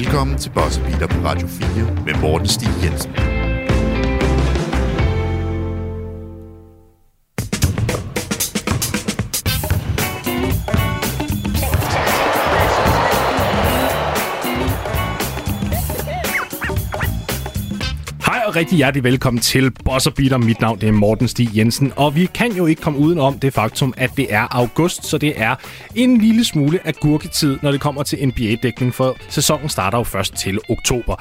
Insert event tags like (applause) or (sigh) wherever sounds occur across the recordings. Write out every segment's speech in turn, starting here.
Velkommen til Boss Beater på Radio 4 med Morten Stig Jensen. Og rigtig hjertelig velkommen til Boss Beater. Mit navn det er Morten Stig Jensen, og vi kan jo ikke komme udenom det faktum, at det er august, så det er en lille smule af gurketid, når det kommer til NBA-dækning, for sæsonen starter jo først til oktober.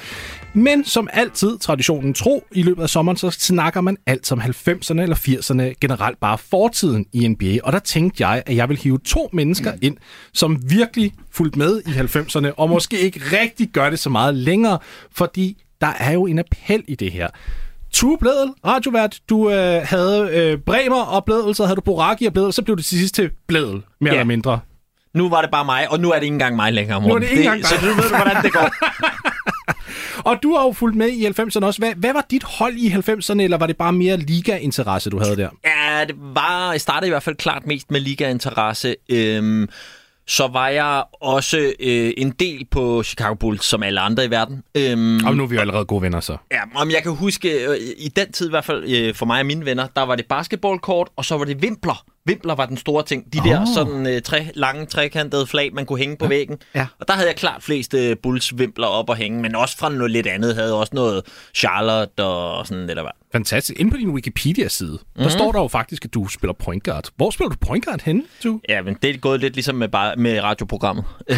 Men som altid, traditionen tro, i løbet af sommeren, så snakker man alt om 90'erne eller 80'erne, generelt bare fortiden i NBA. Og der tænkte jeg, at jeg vil hive to mennesker ind, som virkelig fulgte med i 90'erne, og måske ikke rigtig gør det så meget længere, fordi der er jo en appel i det her. Tue Bledel, radiovært, du øh, havde øh, Bremer og Bledel, så havde du Boraki og Bledel, så blev det til sidst til Bledel, mere Ja. eller mindre. Nu var det bare mig, og nu er det ikke engang mig længere, Morten. Nu er det ikke engang Så nu ved du, hvordan det går. (laughs) Og du har jo fulgt med i 90'erne også. Hvad, hvad var dit hold i 90'erne, eller var det bare mere liga-interesse, du havde der? Ja, det var... Jeg startede i hvert fald klart mest med ligainteresse. Øhm, så var jeg også øh, en del på Chicago Bulls, som alle andre i verden. Øhm, Og nu er vi jo allerede gode venner, så. Ja, om jeg kan huske, øh, i den tid i hvert fald, øh, for mig og mine venner, der var det basketballkort, og så var det vimpler. Vimpler var den store ting. De der sådan øh, tre, lange, trekantede flag, man kunne hænge på væggen. Ja. Og der havde jeg klart flest øh, Bulls vimpler op at hænge, men også fra noget lidt andet. Havde jeg også noget Charlotte og sådan lidt af hvert. Fantastisk. Inde på din Wikipedia-side, mm-hmm. der står der jo faktisk, at du spiller point guard. Hvor spiller du point guard henne, du? Ja, men det er gået lidt ligesom med, bare, med radioprogrammet. (laughs) Øh,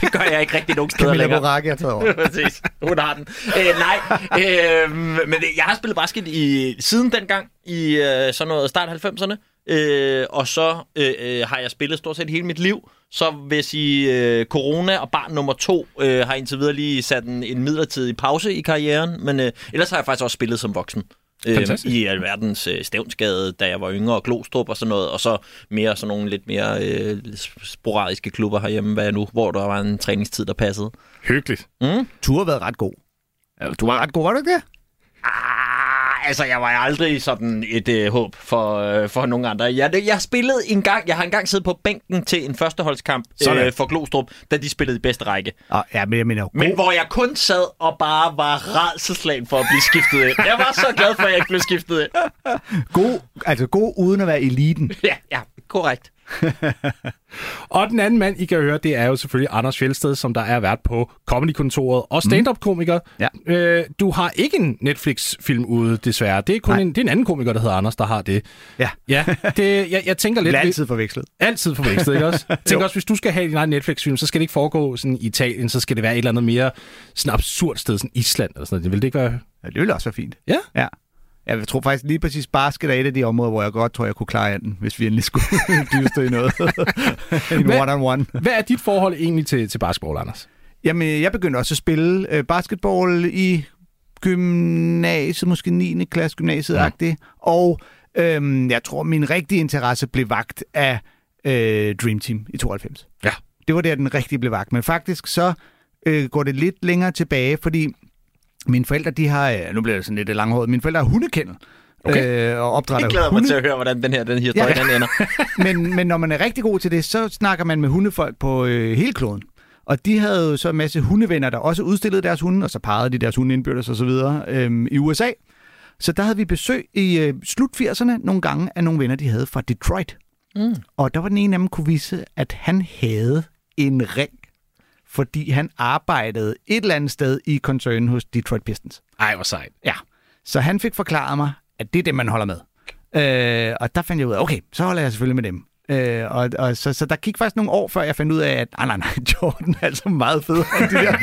det gør jeg ikke rigtig nogen steder Camilla længere. Boracchi har taget over. (laughs) Præcis. Hun har den. Øh, nej, øh, men jeg har spillet basket i, siden dengang, i øh, sådan noget start 90'erne. Øh, og så øh, øh, har jeg spillet stort set hele mit liv. Så vil jeg sige, øh, corona og barn nummer to øh, har indtil videre lige sat en, en midlertidig pause i karrieren. Men øh, ellers har jeg faktisk også spillet som voksen. Øh. I alverdens øh, stævnsgade, da jeg var yngre, og Glostrup og sådan noget. Og så mere sådan nogle lidt mere øh, sporadiske klubber herhjemme, hvad er nu, hvor der var en træningstid, der passede. Hyggeligt. Du har været ret god. Ja, Du var ret god, var du ikke det? Ah, altså, jeg var aldrig sådan et øh, håb for, øh, for nogen andre. Jeg, jeg spillede en gang, jeg har engang siddet på bænken til en førsteholdskamp Sådan. øh, for Glostrup, da de spillede i bedste række. Ah, ja, men jeg mener god. Men hvor jeg kun sad og bare var redselslagen for at blive skiftet ind. Jeg var så glad for, at jeg ikke blev skiftet ind. (laughs) god, altså god uden at være eliten. Ja, ja, korrekt. (laughs) Og den anden mand, I kan høre, det er jo selvfølgelig Anders Fjeldsted, som der er vært på Comedy-kontoret og stand-up-komiker. Ja. Øh, du har ikke en Netflix-film ude, desværre. Det er kun Nej. en, det er en anden komiker, der hedder Anders, der har det. Ja. (laughs) Ja, det, jeg, jeg tænker lidt... altid forvekslet. Altid forvekslet, ikke også? (laughs) Jeg tænker også, hvis du skal have din egen Netflix-film, så skal det ikke foregå sådan i Italien, så skal det være et eller andet mere sådan absurd sted, sådan Island eller sådan noget. Det vil det ikke være... Ja, det ville også være fint. Ja? Ja. Jeg tror faktisk lige præcis, basket er et af de områder, hvor jeg godt tror, jeg kunne klare anden, hvis vi endelig skulle (laughs) dyste i noget. (laughs) en Hvad- one-on-one. Hvad er dit forhold egentlig til, til basketball, Anders? Jamen, jeg begyndte også at spille øh, basketball i gymnasiet, måske 9. klasse gymnasiet-agtigt. Og øhm, jeg tror, min rigtige interesse blev vagt af øh, Dream Team i 92. Ja. Det var der, den rigtige blev vagt. Men faktisk så øh, går det lidt længere tilbage, fordi mine forældre, de har... Øh, nu bliver det sådan lidt langhåret. Mine forældre har hundekendel. Okay. Øh, og opdrætter Jeg glæder mig hunde. til at høre, hvordan den her den historie Ja. den ender. (laughs) men, men når man er rigtig god til det, så snakker man med hundefolk på øh, hele kloden. Og de havde jo så en masse hundevenner, der også udstillede deres hunde, og så parrede de deres hunde indbyrdes og så videre øhm, i USA. Så der havde vi besøg i øh, slut 80'erne nogle gange af nogle venner, de havde fra Detroit. Mm. Og der var den ene af dem kunne vise, at han havde en ring, fordi han arbejdede et eller andet sted i koncernen hos Detroit Pistons. Ej, hvor sejt. Ja, så han fik forklaret mig, at det er det, man holder med. Øh, og der fandt jeg ud af, okay, så holder jeg selvfølgelig med dem. Øh, og, og så, så der gik faktisk nogle år, før jeg fandt ud af, at nej, nej, nej, (laughs) Jordan er altså meget fed. de der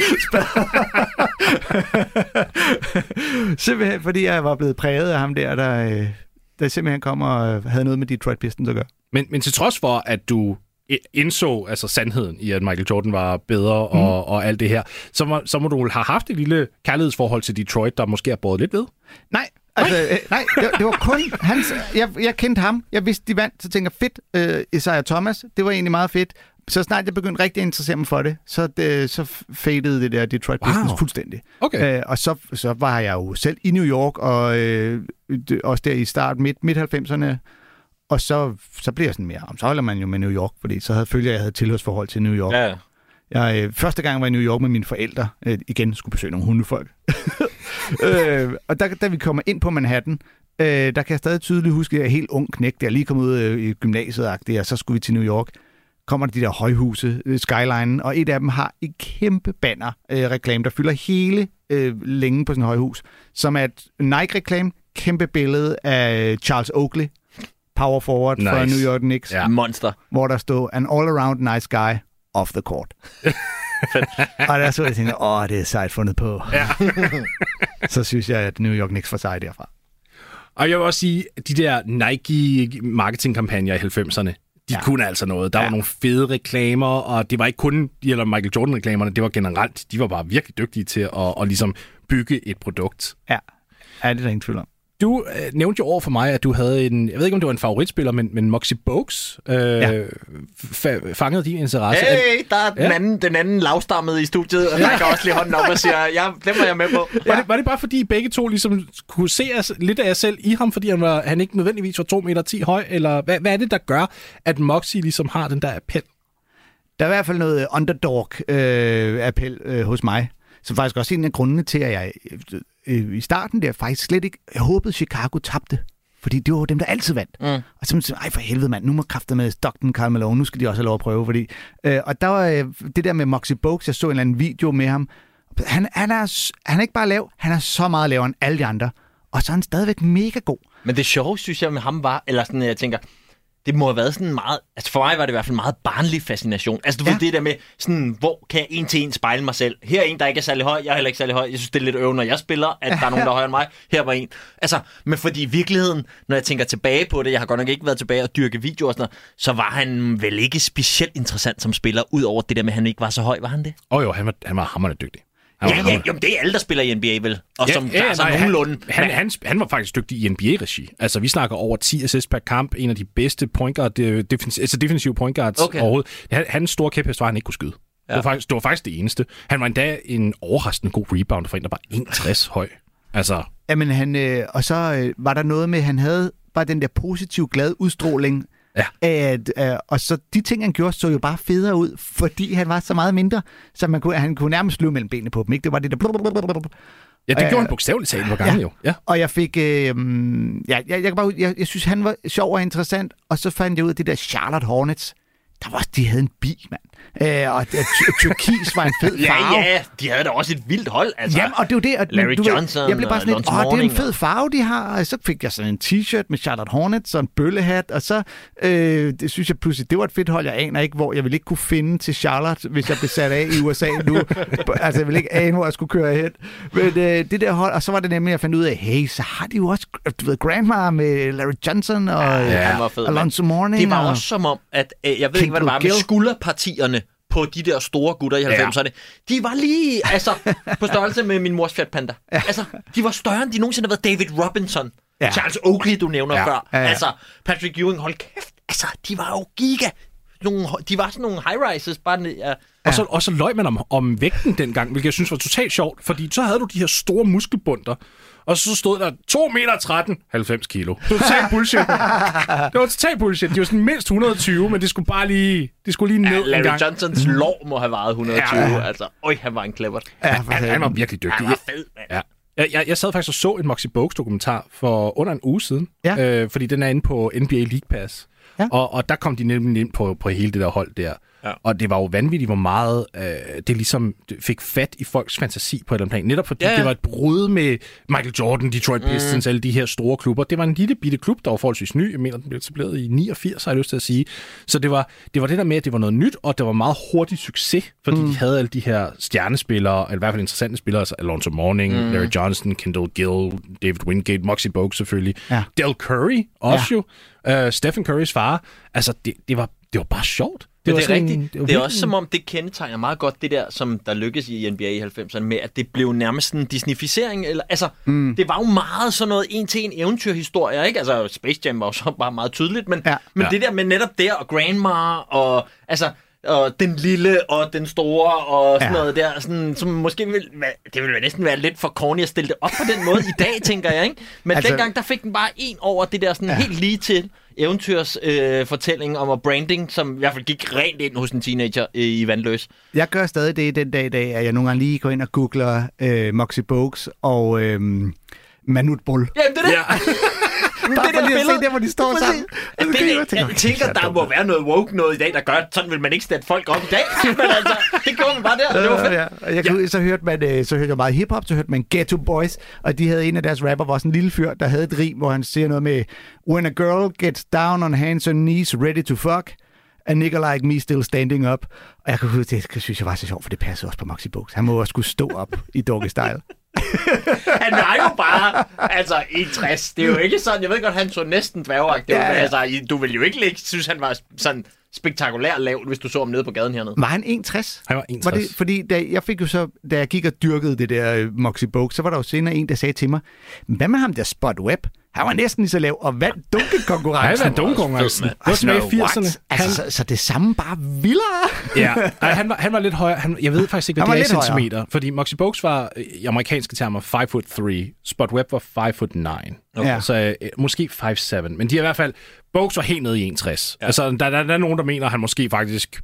(laughs) simpelthen fordi jeg var blevet præget af ham der, der, øh, der simpelthen kom og havde noget med Detroit Pistons at gøre. Men, men til trods for, at du indså altså sandheden i, at Michael Jordan var bedre mm. og, og alt det her, så må, så må du have haft et lille kærlighedsforhold til Detroit, der måske er båret lidt ved. Nej, altså, øh, nej det, det var kun hans... Jeg, jeg kendte ham. Jeg vidste, de vandt. Så tænker fedt, øh, Isaiah Thomas. Det var egentlig meget fedt. Så snart jeg begyndte rigtig at interessere mig for det, så, det, så fadede det der Detroit Wow. Pistons fuldstændig. Okay. Øh, og så, så var jeg jo selv i New York, og øh, det- også der i start midt, midt 90'erne. Og så, så blev jeg sådan mere, "Jamen, så holder man jo med New York, fordi så havde følger jeg, jeg havde tilhørsforhold til New York. Ja, Jeg, øh, første gang var jeg i New York med mine forældre. Øh, igen skulle besøge nogle hundefolk. (laughs) øh, og der, da vi kommer ind på Manhattan, øh, der kan jeg stadig tydeligt huske, at jeg er helt ung knægt. Jeg er lige kommet ud øh, i gymnasiet, og så skulle vi til New York. Kommer der de der højhuse, øh, skyline, og et af dem har et kæmpe banner øh, reklame, der fylder hele øh, længen på sin højhus, som er et Nike-reklame, kæmpe billede af Charles Oakley, power forward nice. for New York Knicks, Ja. Monster. hvor der stod, an all-around nice guy off the court. og der så jeg tænkte, åh, det er sejt fundet på. Ja. (laughs) så synes jeg, at New York Knicks får sejt derfra. Og jeg vil også sige, at de der Nike marketingkampagner i 90'erne, de ja. Kunne altså noget. Der ja. Var nogle fede reklamer, og det var ikke kun de eller Michael Jordan-reklamerne, det var generelt. De var bare virkelig dygtige til at, at ligesom bygge et produkt. Ja, ja det er der ingen tvivl om. Du øh, nævnte jo over for mig, at du havde en, jeg ved ikke om det var en favoritspiller, men, men Moxie Bogues øh, ja. fa- fangede din interesse. Hey, der er den, Ja. anden, den anden lavstammede i studiet, og der kan også lige hånden op og siger, ja, dem var jeg med på. Var, det, var det bare fordi, I begge to ligesom kunne se os, lidt af jer selv i ham, fordi han, var, han ikke nødvendigvis var 2 meter 10 høj, eller hvad, hvad er det, der gør, at Moxie ligesom har den der appel? Der er i hvert fald noget underdog-appel øh, hos mig, som faktisk også er en af grundene til, at jeg øh, i starten der faktisk slet ikke... Jeg håbede, Chicago tabte. Fordi det var dem, der altid vandt. Mm. Og så tænkte jeg, ej for helvede mand, nu må kræfte med Stockton, Karl Malone, nu skal de også have lov at prøve. Fordi, øh, og der var øh, det der med Moxie Bogues, jeg så en eller anden video med ham. Han, han, er, han er ikke bare lav, han er så meget lavere end alle de andre. Og så er han stadigvæk mega god. Men det sjove, synes jeg, med ham var, eller sådan, jeg tænker, det må have været sådan meget, altså for mig var det i hvert fald meget barnlig fascination. Altså du ja. Ved det der med, sådan, hvor kan jeg en til en spejle mig selv? Her er en, der ikke er særlig høj, jeg er heller ikke særlig høj. Jeg synes, det er lidt øv, når jeg spiller, at der er nogen, der er højere end mig. Her var en. Altså, men fordi i virkeligheden, når jeg tænker tilbage på det, jeg har godt nok ikke været tilbage og dyrke videoer og sådan noget, så var han vel ikke specielt interessant som spiller, ud over det der med, at han ikke var så høj, var han det? Åh oh, jo, han var, han var hammerende dygtig. Han Ja, ja, jo, det er alle, der spiller i NBA, vel? Og Ja, som ja, klarer sig nej, nogenlunde. Han, han, han, han var faktisk dygtig i NBA-regi. Altså, vi snakker over 10 assists per kamp. En af de bedste point guard, øh, defens, altså defensive point guards Okay. okay. overhovedet. Han, hans store kæphest var, at han ikke kunne skyde. Ja. Det, var faktisk, det var faktisk det eneste. Han var endda en overraskende god rebounder for en, der var 61 høj. Altså, Jamen, han, øh, og så øh, var der noget med, at han havde bare den der positiv, glad udstråling. Ja. At, øh, og så de ting, han gjorde, så jo bare federe ud, fordi han var så meget mindre, så man kunne, han kunne nærmest løbe mellem benene på dem. Ikke? Det var det der... blablabla. ja, det Øh, gjorde han bogstaveligt talt på gange ja. jo. Ja. Og jeg fik... Øh, ja, jeg, jeg, kan bare, jeg, jeg synes, han var sjov og interessant, og så fandt jeg ud af det der Charlotte Hornets. Der var, de havde en bi, mand. Øh, og turkis var en fed (laughs) Ja, farve. ja, de havde da også et vildt hold. Altså. Jamen, og det er jo det. At, Larry du ved, Johnson jeg blev bare og sådan lidt, åh, det er en fed farve, de har. Og så fik jeg sådan en t-shirt med Charlotte Hornets og en bøllehat, og så øh, det synes jeg pludselig, det var et fedt hold, jeg aner ikke, hvor jeg ville ikke kunne finde til Charlotte, hvis jeg blev sat af i USA nu. (laughs) altså, jeg ville ikke ane, hvor jeg skulle køre hen. Men øh, det der hold, og så var det nemlig, jeg fandt ud af, hey, så har de jo også, du ved, Grandma med Larry Johnson og Ja, ja, var. Alonzo Mourning. Det var og, også som om, at øh, jeg ved King ikke, hvad det var, med skulderpartierne på de der store gutter i 90'erne. De var lige altså, på størrelse med min mors Fiat Panda. Altså, de var større, end de nogensinde har været David Robinson. Ja. Charles Oakley, du nævner Ja. før. Ja, ja. Altså, Patrick Ewing, hold kæft. Altså, de var jo giga. Nogle, de var sådan nogle high-rises, bare ned, ja. Og, så, og så løg man om, om vægten dengang, hvilket jeg synes var totalt sjovt, fordi så havde du de her store muskelbunder, og så stod der 2 meter 13, 90 kilo. Det var totalt bullshit. det var totalt bullshit. De var sådan mindst 120, men det skulle bare lige, det skulle lige ned ja en Larry gang. Johnsons lår må have vejet 120. Ja. Altså, øj, han var en clever. ja, for Han, han var virkelig dygtig. Han var fed, mand. Ja. Jeg, jeg, jeg sad faktisk og så en Moxie Bogues dokumentar for under en uge siden, Ja. øh, fordi den er inde på NBA League Pass. Ja. Og, og der kom de nemlig ind på, på hele det der hold der. Ja. Og det var jo vanvittigt, hvor meget øh, det ligesom fik fat i folks fantasi på et eller andet plan. Netop fordi Ja, det var et brud med Michael Jordan, Detroit Pistons, mm. alle de her store klubber. Det var en lille bitte klub, der var forholdsvis ny. Jeg mener, den blev etableret i 89, har jeg lyst til at sige. Så det var, det var det der med, at det var noget nyt, og det var meget hurtig succes, fordi mm. de havde alle de her stjernespillere, eller i hvert fald interessante spillere, altså Alonzo Mourning, mm. Larry Johnson, Kendall Gill, David Wingate, Moxie Bogues selvfølgelig, Ja. Del Curry også ja. jo, uh, Stephen Currys far. Altså, det, det, var, det var bare sjovt. Det, det er sådan- rigtigt. var Det er også som om, det kendetegner meget godt det der, som der lykkedes i NBA i 90'erne, med at det blev nærmest en Disneyficering. Eller, altså, mm. det var jo meget sådan noget en-til-en eventyrhistorie, ikke? Altså, Space Jam var jo så bare meget tydeligt, men, Ja. men Ja. det der med netop der, og Grandma, og altså, og den lille og den store og sådan Ja. noget der, sådan, som måske vil, det ville næsten være lidt for corny at stille det op på den måde i dag, (laughs) tænker jeg, ikke? Men altså, dengang, der fik den bare en over det der sådan ja. helt lige til. Eventyrsfortælling øh, fortælling om og branding, som i hvert fald gik rent ind hos en teenager øh, i Vandløs. Jeg gør stadig det den dag i dag, at jeg nogle gange lige går ind og googler øh, Moxie Bogues og øh, Manut Bull. Jamen, det er det. Ja. Bare for lige at se der, hvor de står sammen. Det, kan jeg, jeg tænke, jeg, tænker, er der må være noget woke noget i dag, der gør, at sådan vil man ikke sætte folk op i dag. (laughs) Men altså, det gjorde man bare der, det var fedt. Ja, ja. Jeg kunne, så, hørte man, øh, så hørte jeg meget hiphop, så hørte man Ghetto Boys, og de havde en af deres rapper, var sådan en lille fyr, der havde et rim, hvor han siger noget med, When a girl gets down on hands and knees, ready to fuck, a nigga like me still standing up. Og jeg kunne huske, det synes jeg var så sjovt, for det passer også på Maxi Box. Han må også skulle stå op i doggy style. (laughs) Han er jo bare, altså, 61. Det er jo ikke sådan, jeg ved godt, han så næsten dværgagtig Ja, men altså, i- du vil jo ikke lægge, synes, han var sådan spektakulært lavt, hvis du så ham nede på gaden hernede. Var han 61? Han var Var 61. det, fordi da jeg fik jo så, da jeg gik og dyrkede det der øh, Moxie Bogue, så var der jo senere en, der sagde til mig, hvad med ham der Spot Web? Han var næsten lige så lav og vandt Han dunkekonkurrencen. var dunkonkurrencen. Det var tilbage i 80'erne. Han, Altså, så, så det samme bare vildere. ja, Ej, han, var, han var lidt højere. Han, jeg ved faktisk ikke, Han hvad var det er i lidt højere. centimeter. Fordi Moxie Bogues var i amerikanske termer 5 foot 3. Spot Web var 5 foot 9. Okay. Ja. Så øh, måske 5'7. Men de er i hvert fald... Bogues var helt nede i 61. Ja. Altså, der, der, der er nogen, der mener, at han måske faktisk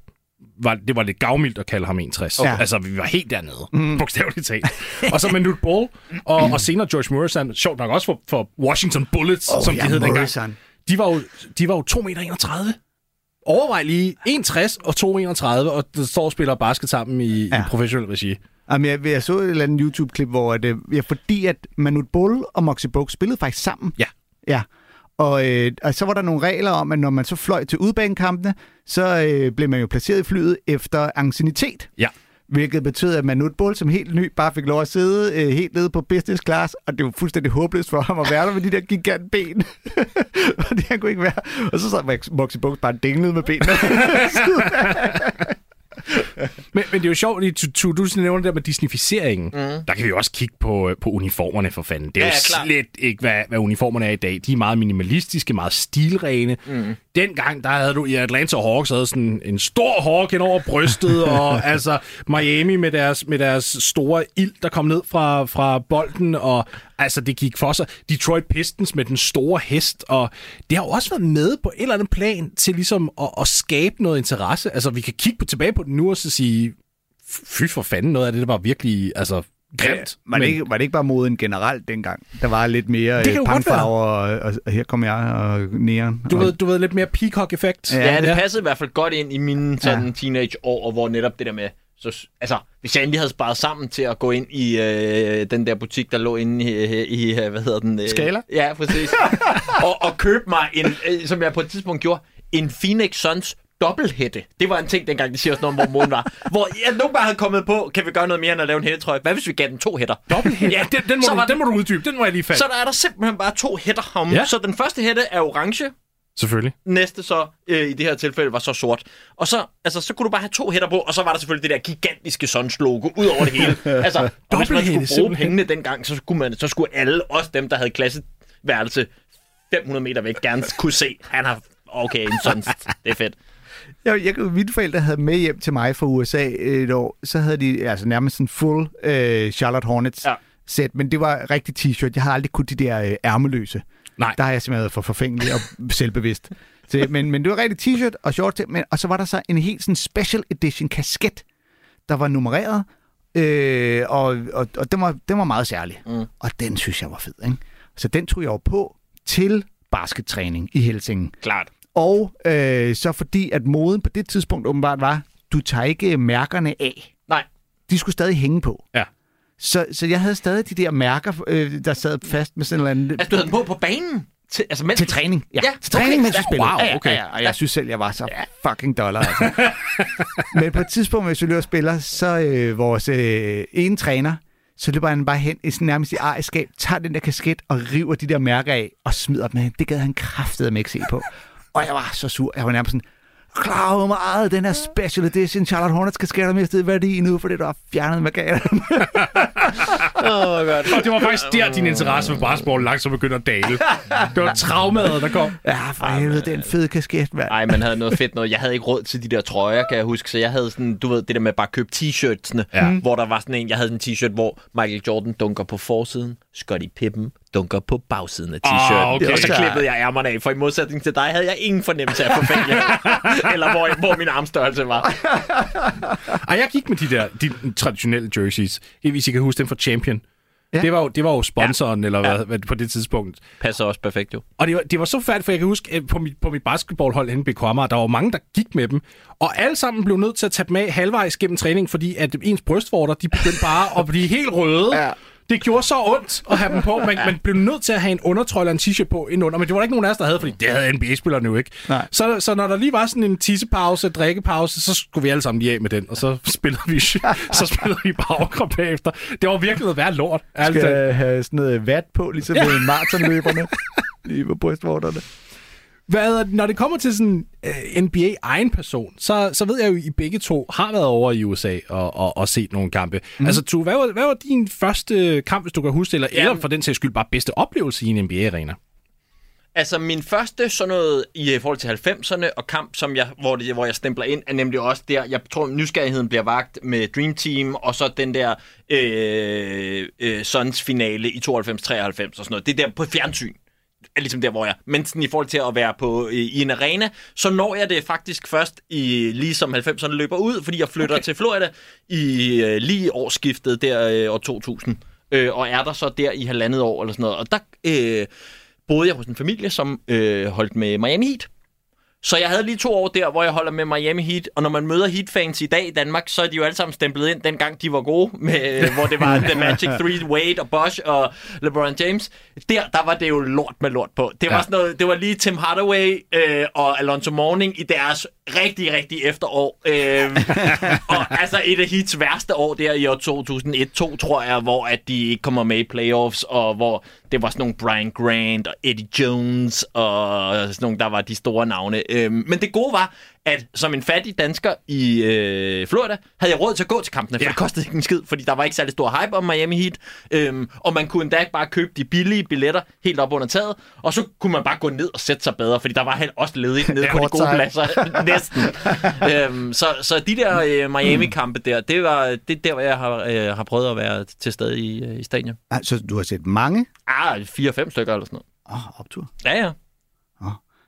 var, det var lidt gavmildt at kalde ham 61. Ja. Okay. Altså, vi var helt dernede, mm. (laughs) bogstaveligt talt. og så Newt Ball, og, og senere George Morrison, sjovt nok også for, for Washington Bullets, oh, som ja, de hed dengang. De var jo, de var jo 2 meter 31. Overvej lige 1,60 og 2,31, og der står og spiller basket sammen i, ja. I professionel regi. Jamen, jeg, jeg så et eller andet YouTube-klip, hvor at, øh, ja, fordi at Manut Bull og Moxie Bogue spillede faktisk sammen. Ja. Ja. Og, øh, og så var der nogle regler om, at når man så fløj til udbanekampene, så øh, blev man jo placeret i flyet efter ancienitet. Ja. Hvilket betød, at Manut Bull som helt ny bare fik lov at sidde øh, helt nede på business class, og det var fuldstændig håbløst for ham at være der med de der gigantben. (laughs) Fordi han kunne ikke være. Og så sad Moxie Bogue bare dinglede med benene. (laughs) (laughs) Men, men det er jo sjovt, at du, du nævner det der med disnificeringen. Mm. Der kan vi jo også kigge på, øh, på uniformerne for fanden. Det er Ja, jo ja, slet ikke, hvad, hvad uniformerne er i dag. De er meget minimalistiske, meget stilrene. Mm. Dengang, der havde du i Atlanta Hawks havde sådan en stor hawk hen over brystet, (laughs) og altså Miami med deres, med deres store ild, der kom ned fra, fra bolden, og altså det gik for sig. Detroit Pistons med den store hest, og det har jo også været med på et eller andet plan til ligesom at, at skabe noget interesse. Altså vi kan kigge på, tilbage på den nu og så sige, fy for fanden, noget af det, der var virkelig altså, grimt. Var det, ikke, var det ikke bare moden generelt dengang? Der var lidt mere Det øh, pangfarver, og, og, og her kommer jeg og neon. Du og, ved, du ved lidt mere peacock-effekt. Ja, Ja, det passede i hvert fald godt ind i mine sådan Ja. teenageår, hvor netop det der med, så, altså, hvis jeg endelig havde sparet sammen til at gå ind i øh, den der butik, der lå inde i, i øh, hvad hedder den? Øh, Scala? Ja, præcis. (laughs) og, og købe mig, en, øh, som jeg på et tidspunkt gjorde, en Phoenix Suns dobbelthætte. Det var en ting dengang, de siger også noget hvor moden var. Hvor jeg nogle gange havde kommet på, kan vi gøre noget mere end at lave en hættetrøje? Hvad hvis vi gav den to hætter? Dobbelthæt. Ja, den, den, må Så du, den må du uddybe. Den må jeg lige falde. Så der er der simpelthen bare to hætter om. Ja. Ja. Så den første hætte er orange, Selvfølgelig. næste så øh, i det her tilfælde var så sort. Og så, altså, så kunne du bare have to hætter på, og så var der selvfølgelig det der gigantiske Suns logo ud over det hele. (laughs) altså, og hvis man Dobbelthætte, skulle bruge simpelthen. pengene dengang, så skulle, man, så skulle alle, også dem, der havde klasseværelse 500 meter væk, gerne kunne se, han har, okay, en Suns, det er fedt. Jeg, jeg, mine forældre havde med hjem til mig fra USA et år, så havde de altså nærmest en full øh, Charlotte Hornets Ja. sæt, men det var rigtig t-shirt. Jeg havde aldrig kunnet de der øh, ærmeløse. Nej. Der har jeg simpelthen været for forfængelig og selvbevidst. Så, men, men det var rigtig t-shirt og short til, men, og så var der så en helt sådan special edition kasket, der var nummereret, øh, og, og, og den, var, den var meget særlig. Mm. Og den synes jeg var fed, ikke? Så den tog jeg jo på til baskettræning i Helsingen. Klart. Og øh, så fordi, at moden på det tidspunkt åbenbart var, du tager ikke mærkerne af. Nej. De skulle stadig hænge på. Ja. Så, så jeg havde stadig de der mærker, øh, der sad fast med sådan en eller anden... Altså, du havde den på på banen? Til, altså, mens Til træning. Ja, Ja, til træning, okay. mens Ja, spillede. wow, Ja, ja, okay. Ja, ja, og jeg synes selv, jeg var så fucking dollar. Altså. (laughs) Men på et tidspunkt, hvis vi løber spiller, så øh, vores øh, ene træner, så løber han bare hen i sådan nærmest i ejerskab, tager den der kasket og river de der mærker af og smider dem hen. Det gad han kraftedeme ikke se på. Og jeg var så sur. Jeg var nærmest sådan, klar hvor meget? Den her special edition Charlotte Hornets kasket har mistet værdi nu, fordi der har fjernet med (laughs) Åh, oh, godt. Og det var faktisk der, din interesse for basketball langsomt begyndte at dale. (laughs) Det var traumet, der kom. ja, for helvede, den fede kasket, mand. Ej, man havde noget fedt noget. Jeg havde ikke råd til de der trøjer, kan jeg huske. Så jeg havde sådan, du ved, det der med bare at købe t-shirtsene. Ja. Hvor der var sådan en, jeg havde en t-shirt, hvor Michael Jordan dunker på forsiden. Scottie Pippen dunker på bagsiden af t-shirten. Ah, okay. Og så klippede jeg ærmerne af, for i modsætning til dig havde jeg ingen fornemmelse af forfængelig. (laughs) eller hvor, hvor min armstørrelse var. Ej, jeg gik med de der de traditionelle jerseys. Hvis I kan huske dem fra Champion. Ja. Det, var jo, det var jo sponsoren, ja. eller hvad, Ja. hvad, på det tidspunkt. Passer også perfekt jo. Og det var, det var så færdigt, for jeg kan huske, at på mit, på mit basketballhold henne i BK Amager, der var mange, der gik med dem. Og alle sammen blev nødt til at tage dem af halvvejs gennem træning, fordi at ens brystvorter, de begyndte bare at blive helt røde. Ja. Det gjorde så ondt at have dem på. Man, man blev nødt til at have en undertrøje eller en t-shirt på indenunder, men det var der ikke nogen af os, der havde, fordi det havde NBA-spillerne jo ikke. Nej. Så, så når der lige var sådan en tissepause, drikkepause, så skulle vi alle sammen lige af med den, og så spillede vi, (laughs) så spillede vi bare overkrop bagefter. Det var virkelig noget værd lort. talt. Skal have sådan noget vat på, ligesom ja. med maratonløberne. Lige på brystvorterne. Hvad, når det kommer til sådan uh, NBA egen person, så, så ved jeg jo, at I begge to har været over i USA og, og, og set nogle kampe. Mm. Altså, tu, hvad, var, hvad var din første kamp, hvis du kan huske det, eller, Jamen- eller for den sags skyld bare bedste oplevelse i en NBA-arena? Altså, min første sådan noget i forhold til 90'erne og kamp, som jeg, hvor, det, hvor jeg stempler ind, er nemlig også der, jeg tror, nysgerrigheden bliver vagt med Dream Team, og så den der øh, øh, Suns finale i 92-93 og sådan noget. Det er der på fjernsyn. Er ligesom der, hvor jeg... Men sådan i forhold til at være på i, i en arena, så når jeg det faktisk først i lige som 90'erne løber ud, fordi jeg flytter okay. til Florida i øh, lige årsskiftet der øh, år 2000. Øh, og er der så der i halvandet år eller sådan noget. Og der øh, boede jeg hos en familie, som øh, holdt med Miami Heat. Så jeg havde lige to år der, hvor jeg holder med Miami Heat, og når man møder Heat-fans i dag i Danmark, så er de jo alle sammen stemplet ind, dengang de var gode, med, hvor det var The Magic 3, Wade og Bosch og LeBron James. Der, der var det jo lort med lort på. Det var, Ja. sådan noget, det var lige Tim Hardaway øh, og Alonso Mourning i deres rigtig, rigtig efterår. Øh, (laughs) og altså et af Heats værste år der i år 2001-2, tror jeg, hvor at de ikke kommer med i playoffs, og hvor det var sådan nogle Brian Grant og Eddie Jones og sådan nogle, der var de store navne. Øhm, men det gode var, at som en fattig dansker i øh, Florida, havde jeg råd til at gå til kampene, for ja. det kostede ikke en skid, fordi der var ikke særlig stor hype om Miami Heat, øhm, og man kunne endda ikke bare købe de billige billetter helt op under taget, og så kunne man bare gå ned og sætte sig bedre, fordi der var helt også ledigt nede (laughs) på de gode Courtside. pladser. (laughs) Næsten. øhm, så, så de der øh, Miami-kampe der, det var det er der, hvor jeg har, øh, har prøvet at være til stede i, øh, i stadion. Altså, du har set mange? Ah, fire-fem stykker eller sådan noget. Åh, oh, optur. Ja, ja.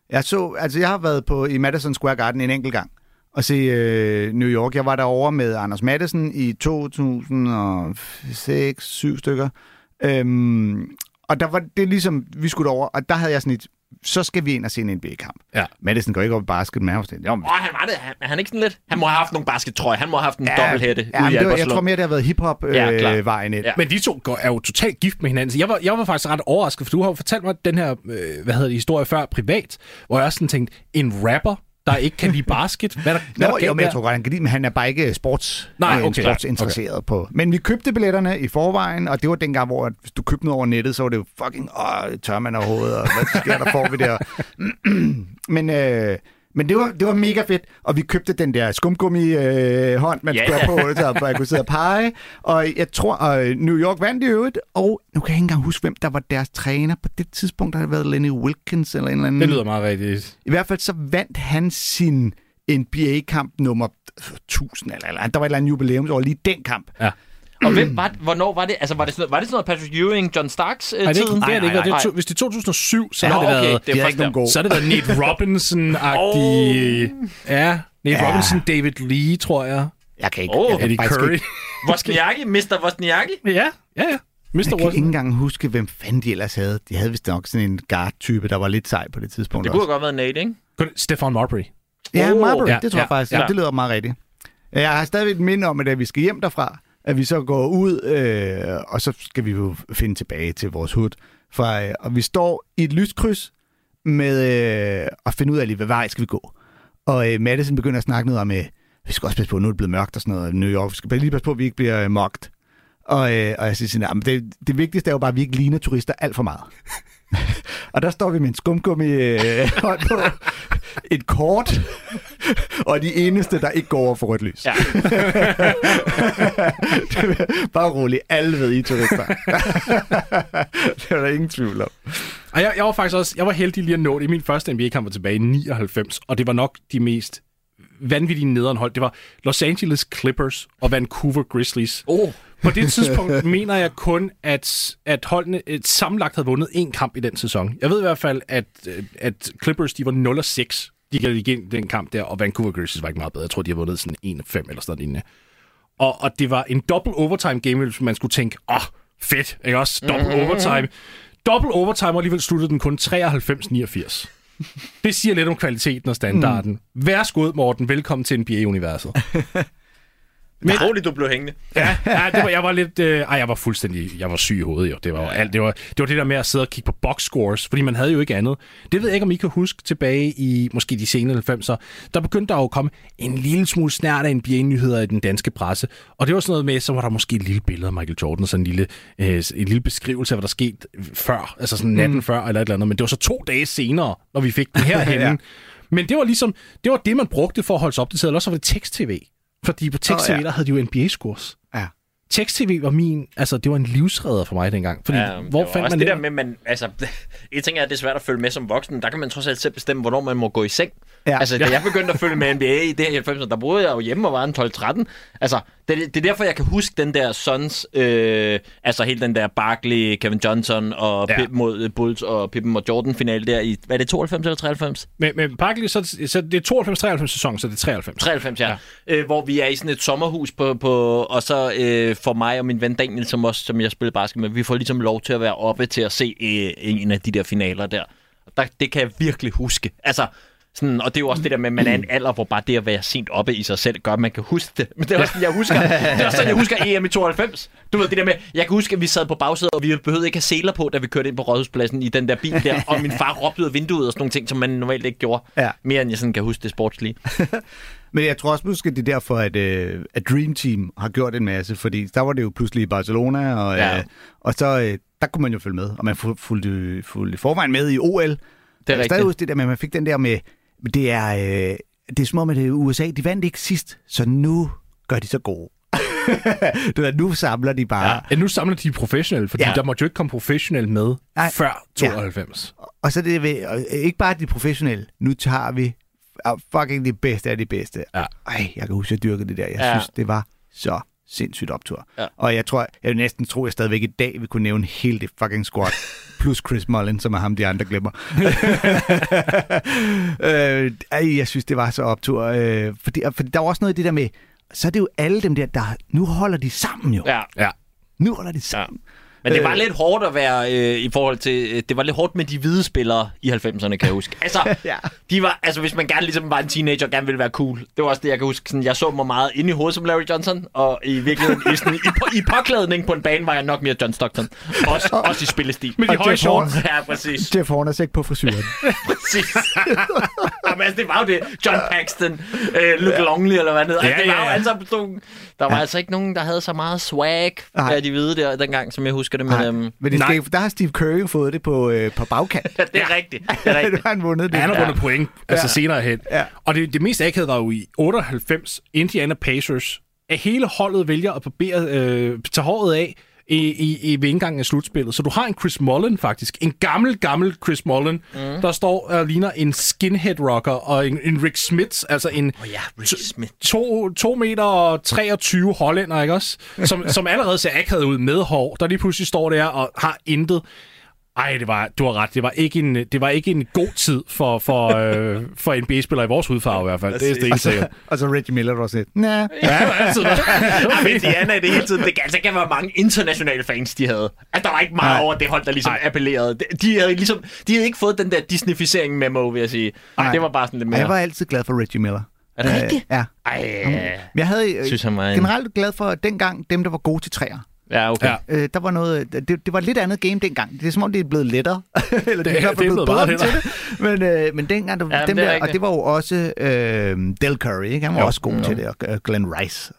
Jeg så, altså jeg har været på i Madison Square Garden en enkelt gang og se øh, New York. Jeg var derovre med Anders Madsen i 2006 7 stykker. Øhm, og der var det ligesom, vi skulle over, og der havde jeg sådan et, så skal vi ind og se en NBA-kamp. Ja. Madison går ikke op i basket, men han var sådan, jo, men Åh, han var det. Han, er han ikke sådan lidt? Han må have haft nogle baskettrøjer. Han må have haft en ja, dobbelthætte ja, ude i men det var, jeg tror mere, det har været Ja, hiphop-vejen ind. Ja. Men de to går, er jo totalt gift med hinanden. Så jeg var, jeg var faktisk ret overrasket, for du har jo fortalt mig den her, øh, hvad hedder det, historie før, privat, hvor jeg også sådan tænkte, en rapper, der ikke kan lide basket. Hvad er der, hvad Nå, der jo, men jeg tror godt, han kan lide, men han er bare ikke sports, Nej, øh, okay. sportsinteresseret okay. på. Men vi købte billetterne i forvejen, og det var dengang, hvor at hvis du købte noget over nettet, så var det jo fucking, åh, tør man overhovedet, og hvad sker der, får vi der? (clears throat) men øh, men det, var, det var mega fedt, og vi købte den der skumgummi øh, hånd, man Ja. skulle på, så jeg kunne sidde og pege. Og jeg tror, at New York vandt i øvrigt, og nu kan jeg ikke engang huske, hvem der var deres træner. På det tidspunkt har det været Lenny Wilkins eller en eller anden. Det lyder meget rigtigt. I hvert fald så vandt han sin NBA-kamp nummer 1000, eller, eller der var et eller andet jubilæumsår lige den kamp. Ja. Og hvem var, hvornår var det? Altså, var det sådan noget, var det sådan noget Patrick Ewing, John Starks øh, Nej, det er tiden? ikke, det er det ikke. nej, Det er nej. to, hvis det er 2007, så Nå, har det okay, været... det er ikke nogen. Så har det været Nate (laughs) Robinson-agtig... Ja, Nate Ja. Robinson, David Lee, tror jeg. Jeg kan ikke. Jeg kan Eddie Curry. Ikke, Wozniacki, Mr. Wozniacki? ja, ja, ja. Mr. jeg kan ikke Watson. engang huske, hvem fanden de ellers havde. De havde vist nok sådan en guard-type, der var lidt sej på det tidspunkt Det kunne også. have godt været Nate, ikke? Stefan Marbury. Ja, Åh. Marbury, Ja, det tror ja, jeg faktisk. ja. Ja. Det lyder meget rigtigt. Jeg har stadigvæk et minde om, at da vi skal hjem derfra, at vi så går ud, øh, og så skal vi jo finde tilbage til vores hud. For, øh, og vi står i et lyskryds med øh, at finde ud af, lige, hvad vej skal vi gå. Og øh, Madison begynder at snakke noget om, øh, vi skal også passe på, nu er det blevet mørkt og sådan noget. i New York, vi skal bare lige passe på, at vi ikke bliver øh, mocked. Og, øh, og jeg siger sådan, "Jamen, det, det vigtigste er jo bare, at vi ikke ligner turister alt for meget og der står vi med en skumgummi øh, (laughs) hånd på, et kort, og de eneste, der ikke går over for rødt lys. Ja. (laughs) bare rolig, alle ved, I er turister. (laughs) det er der ingen tvivl om. Og jeg, jeg var faktisk også jeg var heldig lige at nå det. I min første NBA-kamp var tilbage i 99, og det var nok de mest vanvittige nederen hold. Det var Los Angeles Clippers og Vancouver Grizzlies. Oh. På det tidspunkt mener jeg kun, at, at holdene et sammenlagt havde vundet en kamp i den sæson. Jeg ved i hvert fald, at, øh, at Clippers de var 0 og 6. De gik igen den kamp der, og Vancouver Grizzlies var ikke meget bedre. Jeg tror, de har vundet sådan 1-5 eller sådan lignende. Og, og det var en double overtime game, hvis man skulle tænke, åh, oh, fedt, ikke også? Double mm-hmm. overtime. Double overtime, og alligevel sluttede den kun 93-89. Det siger lidt om kvaliteten og standarden. Mm. Værsgo, Morten. Velkommen til NBA-universet. (laughs) Men roligt, du blev hængende. Ja, ja det var, jeg var lidt... Øh, ej, jeg var fuldstændig... Jeg var syg i hovedet, jo. Det var, jo alt, det, var, det var det der med at sidde og kigge på box scores, fordi man havde jo ikke andet. Det ved jeg ikke, om I kan huske tilbage i måske de senere 90'er. Der begyndte der jo at komme en lille smule snært af NBA-nyheder i den danske presse. Og det var sådan noget med, så var der måske et lille billede af Michael Jordan, sådan en lille, øh, en lille beskrivelse af, hvad der skete før, altså sådan natten mm. før eller et eller andet. Men det var så to dage senere, når vi fik den her (laughs) ja. Men det var ligesom, det var det, man brugte for at holde sig opdateret, eller også var det tekst-tv. Fordi på tekst-tv, oh, ja. der havde de jo NBA-scores. Ja. Tekst-tv var min, altså det var en livsredder for mig dengang. Fordi, ja, hvor fandt man det der med, man, altså, (laughs) et ting er, at det er svært at følge med som voksen. Der kan man trods alt selv bestemme, hvornår man må gå i seng. Ja. Altså, da jeg begyndte at følge med NBA i det her 90'erne, der boede jeg jo hjemme og var en 12-13. Altså, det, det er derfor, jeg kan huske den der Suns, øh, altså hele den der Barkley, Kevin Johnson og ja. Pip mod Bulls og Pippen mod Jordan finale der i, hvad er det, 92 eller 93? Men, men Barkley, så, så det er 92-93 sæson, så det er 93. 93, ja. ja. Øh, hvor vi er i sådan et sommerhus på, på og så øh, for mig og min ven Daniel, som, også, som jeg spiller basket med, vi får ligesom lov til at være oppe til at se øh, en af de der finaler der. der. Det kan jeg virkelig huske. Altså, sådan, og det er jo også det der med, at man er en alder, hvor bare det at være sent oppe i sig selv gør, at man kan huske det. Men det er også sådan, jeg husker, det er også sådan, jeg husker EM i 92. Du ved det der med, jeg kan huske, at vi sad på bagsædet, og vi behøvede ikke have seler på, da vi kørte ind på Rådhuspladsen i den der bil der, og min far råbte ud af vinduet og sådan nogle ting, som man normalt ikke gjorde. Ja. Mere end jeg sådan kan huske det sportslige. (laughs) Men jeg tror også måske, det er derfor, at, uh, at Dream Team har gjort en masse, fordi der var det jo pludselig i Barcelona, og, ja. uh, og så uh, der kunne man jo følge med, og man fulgte, fulgte forvejen med i OL. Det er rigtigt. Stadig det der med, at man fik den der med, det er, øh, det er som om, at det er USA, de vandt ikke sidst, så nu gør de så gode. (laughs) du ved, nu samler de bare... Ja, nu samler de professionelle, fordi ja. der måtte jo ikke komme professionelle med Nej. før 92. Ja. Og så det ved, og ikke bare de professionelle, nu tager vi fucking det bedste af de bedste. Ja. Ej, jeg kan huske, at jeg dyrkede det der. Jeg ja. synes, det var så sindssygt optur. Ja. Og jeg tror, jeg næsten tror, jeg stadigvæk i dag vil kunne nævne hele det fucking squad. (laughs) plus Chris Mullen, som er ham, de andre glemmer. (laughs) øh, ej, jeg synes, det var så optur. Øh, fordi, fordi der var også noget i det der med, så er det jo alle dem der, der nu holder de sammen jo. Ja. ja. Nu holder de sammen. Ja. Men det var øh. lidt hårdt at være øh, i forhold til... Øh, det var lidt hårdt med de hvide spillere i 90'erne, kan jeg huske. (laughs) Altså, ja. de var, altså, hvis man gerne ligesom var en teenager og gerne ville være cool. Det var også det, jeg kan huske. Sådan, jeg så mig meget inde i hovedet som Larry Johnson, og i virkeligheden i, sådan, i, i påklædning på en bane var jeg nok mere John Stockton. Også, (laughs) også i spillestil. Med de høje shorts. Ja, præcis. Jeff Horn er ikke på frisyren. (laughs) præcis. Jamen, altså, det var jo det. John Paxton, øh, Luke ja. Longley, eller hvad det hedder. Ja, altså, det var jo ja, ja. altså, der var ja. altså ikke nogen, der havde så meget swag af de hvide der dengang, som jeg husker det. Men, øhm, men det skal, der har Steve Curry fået det på, øh, på bagkant. (laughs) det er rigtigt. Det er (laughs) rigtigt. han vundet det. Han har vundet ja. point, altså ja. senere hen. Ja. Og det, det mest akavede var jo i 98 Indiana Pacers, at hele holdet vælger at barbere, øh, tage håret af, i, i, i ved indgangen af slutspillet. Så du har en Chris Mullen faktisk. En gammel, gammel Chris Mullen, mm. der står og ligner en skinhead rocker, og en, en Rick Smith, altså en oh ja, Rick Smith. To, to meter og 23 hollænder, ikke også? Som, (laughs) som allerede ser akavet ud med hår, der lige pludselig står der og har intet. Ej, det var, du har ret. Det var ikke en, det var ikke en god tid for, for, (laughs) øh, for en B-spiller i vores hudfarve i hvert fald. Det er det ikke sikkert. Og (laughs) så Reggie Miller også lidt. Næh. Ja, altid. (laughs) Diana i det hele tiden. Det kan, altså kan være mange internationale fans, de havde. Altså, der var ikke meget Ej. over det hold, der ligesom Ej. appellerede. De havde, ligesom, de havde ikke fået den der Disneyficering memo, vil jeg sige. Ej. Det var bare sådan lidt mere. Jeg var altid glad for Reggie Miller. Er det rigtigt? Ja. Ej. Jeg havde synes, han var generelt glad for dengang dem, der var gode til træer. Ja, okay. Ja. Øh, der var noget, det, det var et lidt andet game dengang. Det er som om, det er blevet lettere. (laughs) Eller det, det er, blevet, blevet bedre til det. Men, øh, men dengang, der, ja, dem der, og det var jo også øh, Del Curry, ikke? han var jo. også god jo. til det, og uh, Glenn Rice.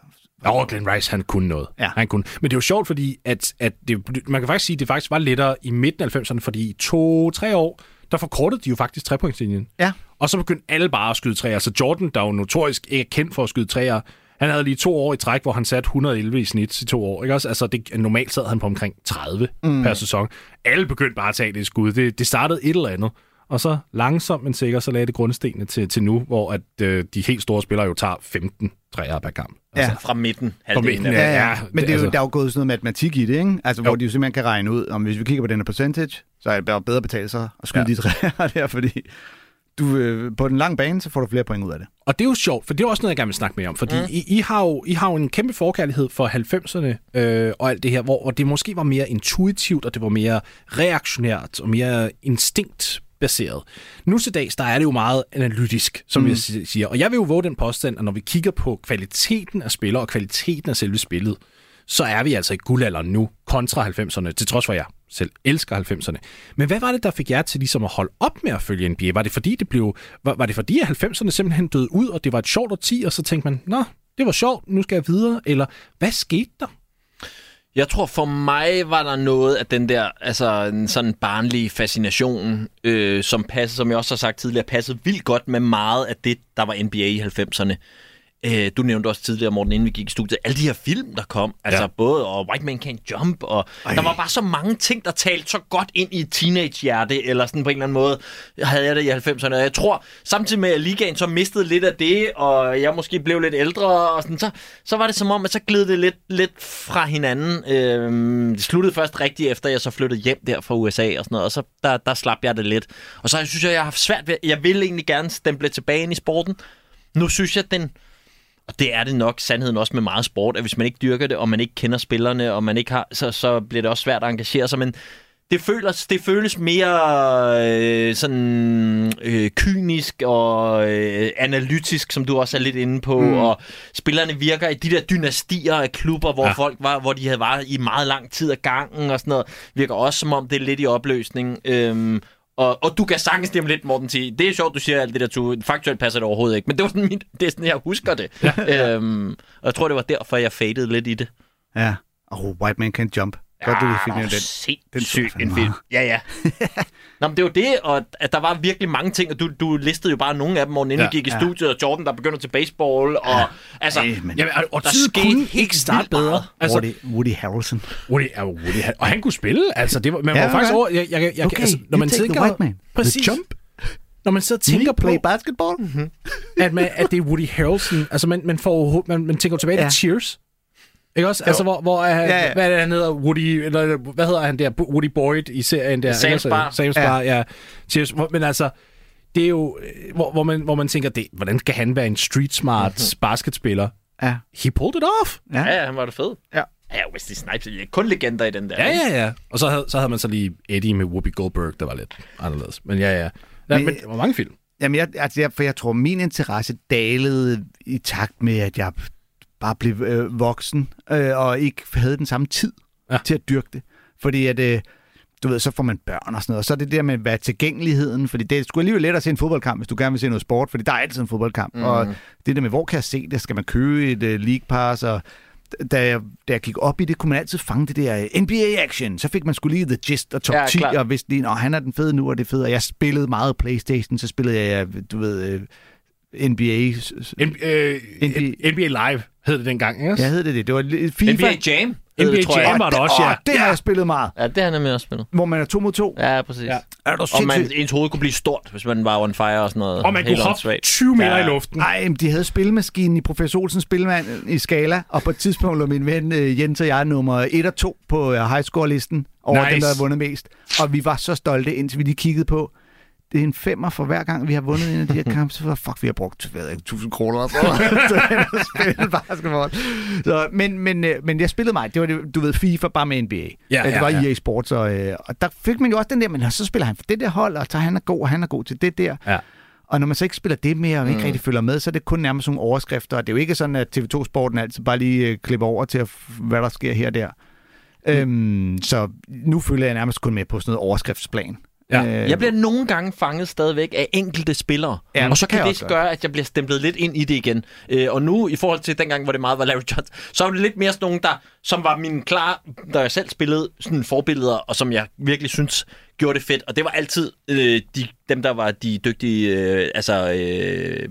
Ja, Glenn Rice, han kunne noget. Ja. Han kunne. Men det er jo sjovt, fordi at, at det, man kan faktisk sige, at det faktisk var lettere i midten af 90'erne, fordi i to-tre år, der forkortede de jo faktisk trepointslinjen. Ja. Og så begyndte alle bare at skyde træer. Så Jordan, der jo notorisk ikke er kendt for at skyde træer, han havde lige to år i træk, hvor han satte 111 i snit i to år. Ikke også? Altså, det, normalt sad han på omkring 30 mm. per sæson. Alle begyndte bare at tage det skud. Det, det startede et eller andet. og så langsomt, men sikkert, så lagde det grundstenene til, til nu, hvor at, øh, de helt store spillere jo tager 15 træer per kamp. Ja. Fra midten. Fra midten, ja. det. Ja, ja. Men det er jo, altså- der er jo gået sådan noget matematik i det, ikke? Altså, hvor Jo. de jo simpelthen kan regne ud, om hvis vi kigger på den her percentage, så er det bare bedre at betale sig at skyde ja. de træer (laughs) der, fordi du, øh, på den lange bane, så får du flere point ud af det. Og det er jo sjovt, for det er også noget, jeg gerne vil snakke mere om. Fordi mm. I, I, har jo, I har jo en kæmpe forkærlighed for 90'erne øh, og alt det her, hvor, hvor det måske var mere intuitivt, og det var mere reaktionært og mere instinktbaseret. Nu til dags, der er det jo meget analytisk, som mm. jeg si- siger. Og jeg vil jo våge den påstand, at når vi kigger på kvaliteten af spillere og kvaliteten af selve spillet, så er vi altså i guldalderen nu kontra 90'erne, til trods for, at jeg selv elsker 90'erne. Men hvad var det, der fik jer til ligesom at holde op med at følge NBA? Var det fordi, det blev, var, var det fordi at 90'erne simpelthen døde ud, og det var et sjovt årti, og så tænkte man, nå, det var sjovt, nu skal jeg videre, eller hvad skete der? Jeg tror for mig var der noget af den der, altså en sådan barnlig fascination, øh, som passede, som jeg også har sagt tidligere, passede vildt godt med meget af det, der var NBA i 90'erne. Øh, du nævnte også tidligere, Morten, inden vi gik i studiet, alle de her film, der kom, altså Ja. både og White Man Can't Jump, og Ej. der var bare så mange ting, der talte så godt ind i et teenage-hjerte, eller sådan på en eller anden måde, havde jeg det i 90'erne. Og jeg tror, samtidig med at ligaen så mistede lidt af det, og jeg måske blev lidt ældre, og sådan, så, så var det som om, at så gled det lidt, lidt fra hinanden. Øhm, det sluttede først rigtigt efter, jeg så flyttede hjem der fra USA og sådan noget, og så der, der slap jeg det lidt. Og så synes jeg, jeg har haft svært ved, jeg vil egentlig gerne stemple tilbage ind i sporten. Nu synes jeg, den, og det er det nok sandheden også med meget sport, at hvis man ikke dyrker det, og man ikke kender spillerne, og man ikke har, så, så bliver det også svært at engagere sig. Men det føles, det føles mere øh, sådan øh, kynisk og øh, analytisk, som du også er lidt inde på. Mm. Og spillerne virker i de der dynastier af klubber, hvor Ja. folk var, hvor de havde været i meget lang tid af gangen og sådan noget. Virker også som om det er lidt i opløsning. Øhm, og, og du kan sagtens stemme lidt, Morten, til. Det er sjovt, du siger alt det der, du, faktuelt passer det overhovedet ikke. Men det var sådan, mit, (laughs) det er sådan, jeg husker det. Ja. Øhm, og jeg tror, det var derfor, jeg fadede lidt i det. Ja. Oh, White Man Can't Jump. Godt, du lige fik den. Den jeg en film. Ja, ja. (laughs) Nå, men det var det, og at der var virkelig mange ting, og du, du listede jo bare nogle af dem, Morten, inden Ja, ja, gik i ja. studiet, og Jordan, der begynder til baseball, og altså, Ej, men Jamen, og, og Der tid skete kunne ikke starte bedre. meget. Altså, Woody, Woody Harrelson. Woody, ja, Woody, han- og han kunne spille, altså, det var, man Ja, var faktisk okay. over, jeg, jeg, jeg, Okay, altså, når man take the tænker, white man. præcis, The jump. når man og tænker Tænker på, play basketball? at, man, at det er Woody Harrelson, altså man, man, får, man, man tænker tilbage Ja. til Cheers, ikke også? Altså, hvor, hvor er, Ja, ja. hvad er det, han hedder? Woody, eller hvad hedder han der? Woody Boyd i serien der. Sam's også? Bar. Sam's Ja. Bar, ja. Cheers. Hvor- Men altså, det er jo, øh, hvor, hvor, man, hvor man tænker, det, hvordan skal han være en street smart basketspiller? Ja. He pulled it off. Ja. ja, han var det fed. Ja. Ja, Wesley Snipes, det er kun legender i den der. Ja, ja, ja. Og så havde, så havde man så lige Eddie med Whoopi Goldberg, der var lidt anderledes. Men ja, ja. ja men, var mange film. Jamen, jeg, altså, jeg, for jeg tror, min interesse dalede i takt med, at jeg bare blev øh, voksen, øh, og ikke havde den samme tid Ja. til at dyrke det. Fordi at, øh, du ved, så får man børn og sådan noget, og så er det der med, hvad tilgængeligheden, fordi det er sgu alligevel lettere at se en fodboldkamp, hvis du gerne vil se noget sport, fordi der er altid en fodboldkamp, mm. og det der med, hvor kan jeg se det, skal man købe et uh, league pass, og da jeg, da jeg gik op i det, kunne man altid fange det der øh, NBA-action. Så fik man skulle lige The Gist og top Ja, 10, klart. og vidste lige, han er den fede nu, og det er fedt. Og jeg spillede meget Playstation, så spillede jeg, du ved, øh, NBA. N- øh, NBA NBA Live hed det dengang, ikke? Jeg hed det det. Det var lidt FIFA. NBA Jam, NBA det, tror jeg. Jam var der også, ja. det har jeg spillet meget. Ja, det har han nemlig også spillet. Hvor man er to mod to. Ja, præcis. Ja. Ja. Er du Og man, ens hoved kunne blive stort, hvis man var on fire og sådan noget. Og man Helt kunne hoppe åndssvagt. 20 meter Ja. i luften. Nej, men de havde spilmaskinen i Professor Olsens spilmand i Skala, og på et tidspunkt lå min ven øh, Jens og jeg nummer 1 og 2 på øh, highscore-listen over Nice. dem, der havde vundet mest. Og vi var så stolte, indtil vi lige kiggede på, det er en femmer for hver gang, vi har vundet en af de her (laughs) kampe. Så fuck, vi har brugt hvad ved jeg, 1000 kroner at (laughs) spille basketball. Så, men, men, øh, men jeg spillede mig. Det var, det, du ved, FIFA bare med NBA. Ja, det var ja. EA Sports, og, øh, og der fik man jo også den der, men så spiller han for det der hold, og så han er god, og han er god til det der. Ja. Og når man så ikke spiller det mere, og ikke mm. rigtig følger med, så er det kun nærmest nogle overskrifter. Og det er jo ikke sådan, at TV2-sporten altid bare lige øh, klipper over til, hvad der sker her og der. Mm. Øhm, så nu følger jeg nærmest kun med på sådan noget overskriftsplan. Ja. Øh, Jeg bliver nogle gange fanget stadigvæk af enkelte spillere, Ja, og så det kan det også gøre, at jeg bliver stemplet lidt ind i det igen. Øh, og nu, i forhold til dengang, hvor det meget var Larry Johnson, så er det lidt mere sådan nogle, der, som var min klar, da jeg selv spillede sådan forbilleder, og som jeg virkelig synes gjorde det fedt. Og det var altid øh, de, dem, der var de dygtige, øh, altså... Øh,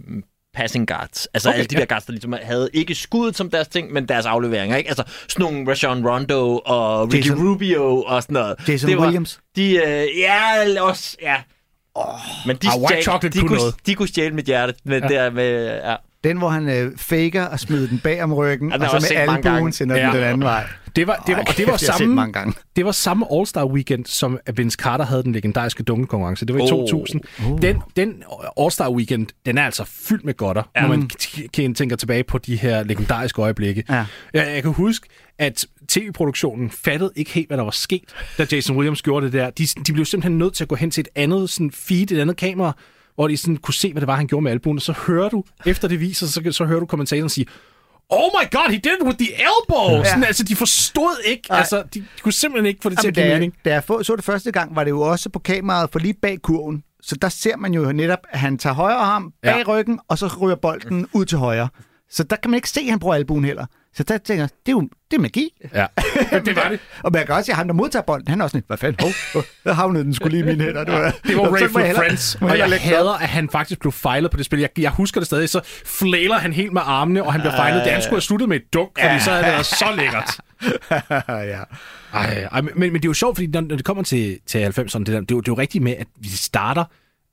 passing guards. Altså Okay, alle de ja. der guards, der ligesom havde ikke skuddet som deres ting, men deres afleveringer, ikke? Altså sådan nogle Rajon Rondo og Ricky Jason- Rubio og sådan noget. Jason det var, Williams. De, øh, ja, også, ja. Men de, Ah, chocolate de, kunne kunne, noget. de kunne stjæle mit hjerte. Men ja. der med, ja. Den, hvor han øh, faker og smider den bag om ryggen, Ja, og så med albuen sender Ja. den den anden vej. Det var, det var, og det var, samme, mange gange. det var samme All-Star Weekend, som Vince Carter havde den legendariske dunkekonkurrence. Det var i Oh. 2000. Den, den All-Star Weekend, den er altså fyldt med godter, ja. når man t- t- tænker tilbage på de her legendariske øjeblikke. Ja. Jeg, jeg kan huske, at tv-produktionen fattede ikke helt, hvad der var sket, da Jason Williams gjorde det der. De, de blev simpelthen nødt til at gå hen til et andet sådan feed, et andet kamera, hvor de sådan kunne se, hvad det var, han gjorde med albuen. Og så hører du, efter det viser, så, så hører du kommentatoren sige, Oh my god, he did it with the elbow! Ja. Sådan, altså, de forstod ikke. Nej. Altså, de, de kunne simpelthen ikke få det til at give da, mening. da jeg så det første gang, var det jo også på kameraet for lige bag kurven. Så der ser man jo netop, at han tager højre arm bag Ja. ryggen, og så ryger bolden ud til højre. Så der kan man ikke se, at han bruger albuen heller. Så der tænker jeg, det er jo det er magi. Ja, (laughs) det var det. Og man kan også se, at ham, der modtager bolden, han er også sådan, hvad fanden, hov, der havnede den skulle lige i mine hænder. Det var, Det var (laughs) Ray hellere- Friends, og jeg hader, at han faktisk blev fejlet på det spil. Jeg, jeg husker det stadig, så flaler han helt med armene, og han bliver fejlet. Det han skulle have sluttet med et dunk, fordi så er det været så lækkert. (laughs) ja. Ej, ej, men, men det er jo sjovt, fordi når, når det kommer til, til 90'erne, det, der, det, er jo, det er jo rigtigt med, at vi starter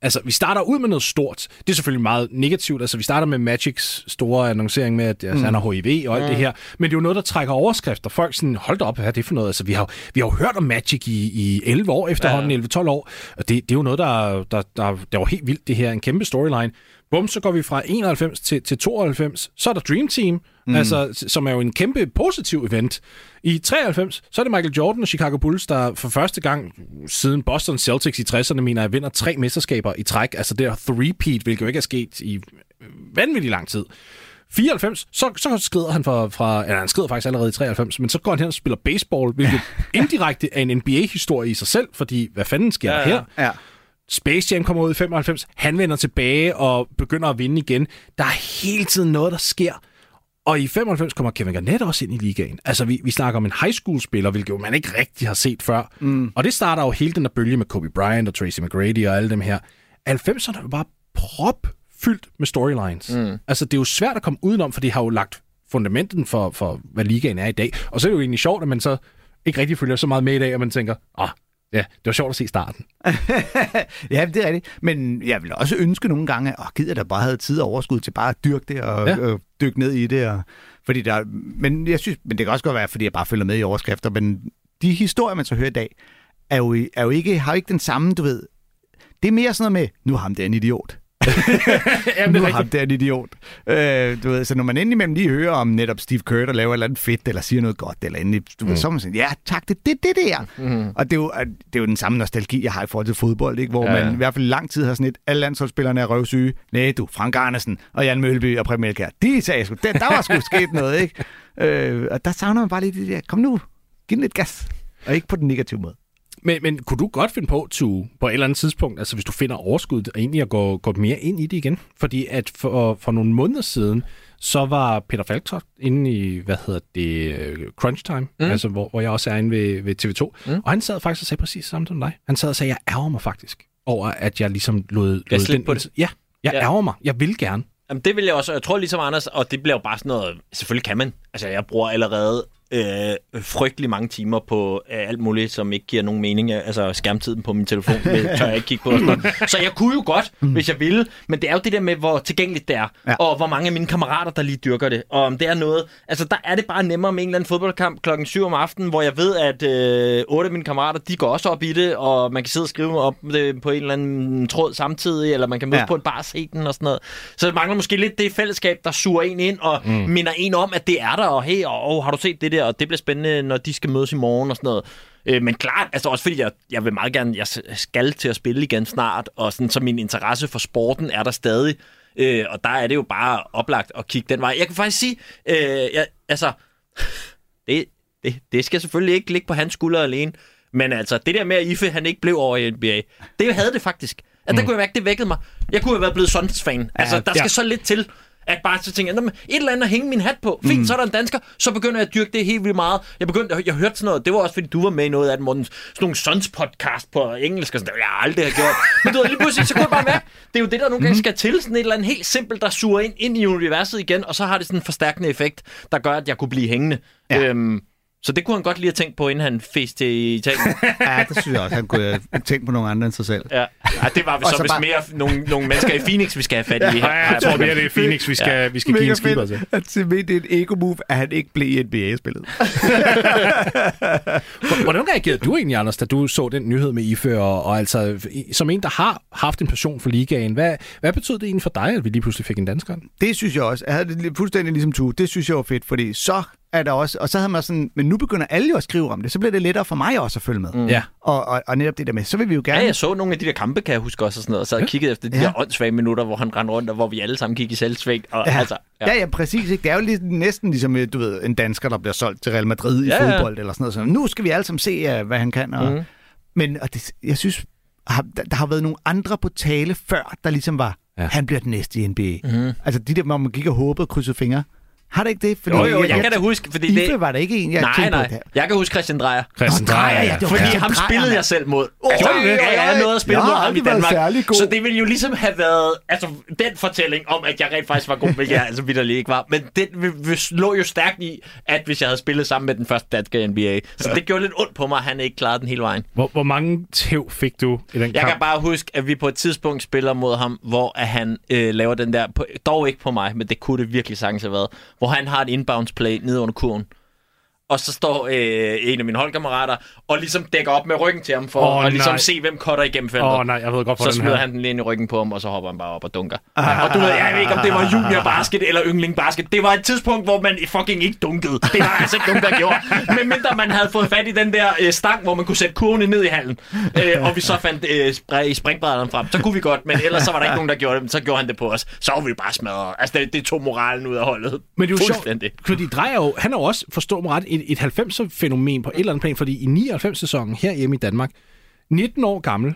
Altså, vi starter ud med noget stort. Det er selvfølgelig meget negativt. Altså, vi starter med Magics store annoncering med, at altså, mm. han har HIV og alt mm. det her. Men det er jo noget, der trækker overskrifter. Folk sådan, hold da op, hvad er det for noget? Altså, vi har, vi har jo hørt om Magic i, i 11 år efterhånden, ja. 11-12 år. Og det, det er jo noget, der, der, der, der var helt vildt, det her. En kæmpe storyline. Bum, så går vi fra 91 til, til 92. Så er der Dream Team, mm. altså, som er jo en kæmpe positiv event. I 93, så er det Michael Jordan og Chicago Bulls, der for første gang siden Boston Celtics i 60'erne, mener jeg, vinder tre mesterskaber i træk. Altså det er three-peat, hvilket jo ikke er sket i vanvittig lang tid. 94, så, så skrider han fra, fra, eller han skrider faktisk allerede i 93, men så går han hen og spiller baseball, hvilket (laughs) indirekte er en NBA-historie i sig selv, fordi hvad fanden sker ja, der her? Ja. Space Jam kommer ud i 95, han vender tilbage og begynder at vinde igen. Der er hele tiden noget, der sker. Og i 95 kommer Kevin Garnett også ind i ligaen. Altså, vi, vi snakker om en high school-spiller, hvilket jo man ikke rigtig har set før. Mm. Og det starter jo hele den der bølge med Kobe Bryant og Tracy McGrady og alle dem her. 90'erne er jo bare propfyldt med storylines. Mm. Altså, det er jo svært at komme udenom, for det har jo lagt fundamenten for, for, hvad ligaen er i dag. Og så er det jo egentlig sjovt, at man så ikke rigtig følger så meget med i dag, at man tænker, ah, ja, det var sjovt at se starten. (laughs) ja, det er rigtigt. Men jeg vil også ønske nogle gange, at gider der bare havde tid og overskud til bare at dyrke det og, Ja. og dykke ned i det. Og, fordi der, men jeg synes, men det kan også godt være, fordi jeg bare følger med i overskrifter, men de historier, man så hører i dag, er jo, er jo ikke, har jo ikke den samme, du ved. Det er mere sådan noget med, nu er ham der en idiot. Jamen, nu det er ham der en idiot. Øh, du ved, så når man indimellem lige hører om netop Steve Kerr, der laver et eller andet fedt, eller siger noget godt, eller endelig, du ved, så man sådan, ja tak, det er det, det der. Mm. Og det er, jo, det er jo den samme nostalgi, jeg har i forhold til fodbold, ikke? hvor Ja, man i hvert fald lang tid har sådan et, alle landsholdsspillerne er røvsyge. Nej, du, Frank Andersen og Jan Mølby og Preben Elkjær, de sagde sgu, der, der var sgu sket (laughs) noget, ikke? Øh, og der savner man bare lige det der, kom nu, giv den lidt gas. Og ikke på den negative måde. Men, men kunne du godt finde på, to, på et eller andet tidspunkt, altså hvis du finder overskud, og egentlig at gå, gå mere ind i det igen? Fordi at for, for nogle måneder siden, så var Peter Falktoft inde i, hvad hedder det, øh, Crunch Time, mm. altså hvor, hvor jeg også er inde ved, ved TV2. Mm. Og han sad faktisk og sagde præcis samme som dig. Han sad og sagde, jeg ærger mig faktisk over, at jeg ligesom lod... Lod slip den- på det. Ja, jeg Ja. ærger mig. Jeg vil gerne. Jamen, det vil jeg også. Jeg tror ligesom Anders, og det bliver jo bare sådan noget... Selvfølgelig kan man. Altså, jeg bruger allerede øh, frygtelig mange timer på øh, alt muligt, som ikke giver nogen mening. Altså, skærmtiden på min telefon, det (laughs) tør jeg ikke kigge på. Og. Så jeg kunne jo godt, mm. hvis jeg ville. Men det er jo det der med, hvor tilgængeligt det er. Ja. Og hvor mange af mine kammerater, der lige dyrker det. Og om det er noget... Altså, der er det bare nemmere med en eller anden fodboldkamp klokken 7 om aftenen, hvor jeg ved, at øh, otte af mine kammerater, de går også op i det, og man kan sidde og skrive op det på en eller anden tråd samtidig, eller man kan mødes ja. På en bar og se den og sådan noget. Så det mangler måske lidt det fællesskab, der suger en ind og mm. minder en om, at det er der, og hey, og, oh, har du set det der, og det bliver spændende, når de skal mødes i morgen og sådan noget. Øh, men klart, altså også fordi jeg, jeg vil meget gerne, jeg skal til at spille igen snart, og sådan, så min interesse for sporten er der stadig. Øh, og der er det jo bare oplagt at kigge den vej. Jeg kan faktisk sige, øh, jeg, altså, (laughs) det, det, det skal selvfølgelig ikke ligge på hans skuldre alene. Men altså, det der med, at Ife han ikke blev over i NBA, det havde det faktisk. At der kunne jeg mærke, det vækkede mig. Jeg kunne have været blevet Suns-fan. Altså, der skal ja. så lidt til, at bare så tænker jeg, "Nå, men et eller andet at hænge min hat på. Fint, mm. så er der en dansker. Så begynder jeg at dyrke det helt vildt meget. Jeg begyndte, jeg, jeg hørte sådan noget. Det var også, fordi du var med i noget af det, Morten. Sådan nogle Suns podcast på engelsk. Og sådan, noget. jeg har aldrig har gjort. Men du ved, lige pludselig, så kunne jeg bare mærke, det er jo det, der nogle gange skal til. Sådan et eller andet helt simpelt, der suger ind, ind i universet igen. Og så har det sådan en forstærkende effekt, der gør, at jeg kunne blive hængende. Ja. Øhm, Så det kunne han godt lige have tænkt på, inden han fes til Italien. (laughs) Ja, det synes jeg også, han kunne have tænkt på nogle andre end sig selv. ja. ja, det var vi Og så, så hvis bare- mere nogle, nogle mennesker i Phoenix, vi skal have fat i. Ja, jeg tror mere, det er Phoenix, vi skal, ja. vi skal give en skipper til. at simpelthen det er et ego-move, at han ikke blev i NBA-spillet. (laughs) Hvordan reagerede du egentlig, Anders, da du så den nyhed med IFE, og, og altså, som en, der har haft en passion for ligaen, hvad, hvad betød det egentlig for dig, at vi lige pludselig fik en dansker? Det synes jeg også. Jeg havde det fuldstændig ligesom du. Det synes jeg var fedt, fordi så er der også... Og så havde man sådan... Men nu begynder alle jo at skrive om det. Så bliver det lettere for mig også at følge med. Mm. Ja. Og, og, og netop det der med, så vil vi jo gerne... Ja, jeg så nogle af de der kampe, kan jeg huske også, og sådan noget, og så ja. kiggede efter de Ja. der åndssvage minutter, hvor han rendte rundt, og hvor vi alle sammen gik i selvsving. Og, Ja. altså, Ja. ja, ja, præcis. Ikke? Det er jo lige, næsten ligesom, øh, du ved, en dansker, der bliver solgt til Real Madrid i Ja, ja. fodbold eller sådan noget. Så nu skal vi alle sammen se, uh, hvad han kan. Og, mm. Men og det, jeg synes, har, der, der har været nogle andre på tale før, der ligesom var, Ja. han bliver den næste i NBA. Mm. Altså de der, hvor man gik og håbede og krydsede fingre. Har det ikke det? Fordi Jo, jo, jeg, kan da huske, fordi Ife det... var der ikke en, jeg Nej, tænkte nej. på. Jeg kan huske Christian Drejer. Christian Nå, Dreyer, Dreyer, ja, det Fordi Christian ham spillede jeg selv mod. Åh, Altså, det? ja, ja, jeg nåede at spille Jeg mod ham i Danmark. særlig god. Så det ville jo ligesom have været... Altså, den fortælling om, at jeg rent faktisk var god, hvilket jeg altså vidderligt ikke var. Men den vi- vi lå jo stærkt i, at hvis jeg havde spillet sammen med den første danske NBA. Så det gjorde lidt ondt på mig, at han ikke klarede den hele vejen. Hvor, hvor mange tæv fik du i den Jeg kamp? kan bare huske, at vi på et tidspunkt spiller mod ham, hvor at han øh, laver den der, på, dog ikke på mig, men det kunne det virkelig sagtens have været, hvor han har et inbounds play ned under kurven. Og så står øh, en af mine holdkammerater og ligesom dækker op med ryggen til ham for oh, at ligesom nej. se, hvem cutter igennem feltet. Åh oh, nej, jeg ved godt, så hvordan smider her. han den lige ind i ryggen på ham, og så hopper han bare op og dunker. Ah, og du ved, jeg ved ikke, om det var junior basket eller yngling basket. Det var et tidspunkt, hvor man fucking ikke dunkede. Det var altså ikke nogen, der gjorde. Men mindre man havde fået fat i den der øh, stang, hvor man kunne sætte kurvene ned i hallen, øh, og vi så fandt øh, spr- i springbrædderne frem, så kunne vi godt, men ellers så var der ikke nogen, der gjorde det. Så gjorde han det på os. Så var vi bare smadret. Altså, det, det tog moralen ud af holdet. Men det er jo sjovt, fordi Drejer jo, han er jo også, forstå mig ret, et, et 90'er-fænomen på et eller andet plan, fordi i 99-sæsonen herhjemme i Danmark, 19 år gammel,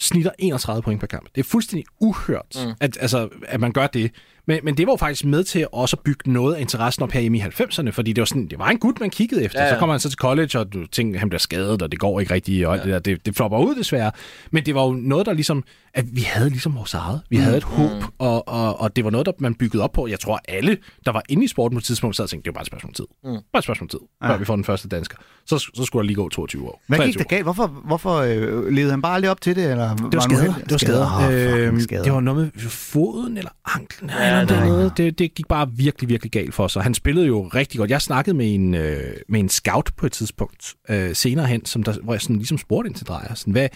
snitter 31 point per kamp. Det er fuldstændig uhørt, mm. at, altså, at man gør det. Men, men det var jo faktisk med til også at bygge noget af interessen op her i 90'erne, fordi det var, sådan, det var en gut, man kiggede efter. Ja, Ja, ja. Så kommer han så til college, og du tænker, at han bliver skadet, og det går ikke rigtigt, og alt det der. Det, det flopper ud desværre. Men det var jo noget, der ligesom, at vi havde ligesom vores eget. Vi havde et håb, og, og, og det var noget, der man byggede op på. Jeg tror, alle, der var inde i sporten på et tidspunkt, sad og tænkte, det var bare et spørgsmål om tid. Mm. Bare et spørgsmål om tid, før vi får den første dansker. Så, så skulle der lige gå 22 år. Hvad gik 23 der galt? Hvorfor, hvorfor øh, levede han bare aldrig op til det? Eller det var skader. Det var skader. Oh, Øhm, skader. det var noget med foden eller anklen. Ja, Ja, eller det- noget. Det, det gik bare virkelig, virkelig galt for sig. Han spillede jo rigtig godt. Jeg snakkede med en, øh, med en scout på et tidspunkt øh, senere hen, som der, hvor jeg sådan ligesom spurgte ind til Drejer. Sådan, hvad,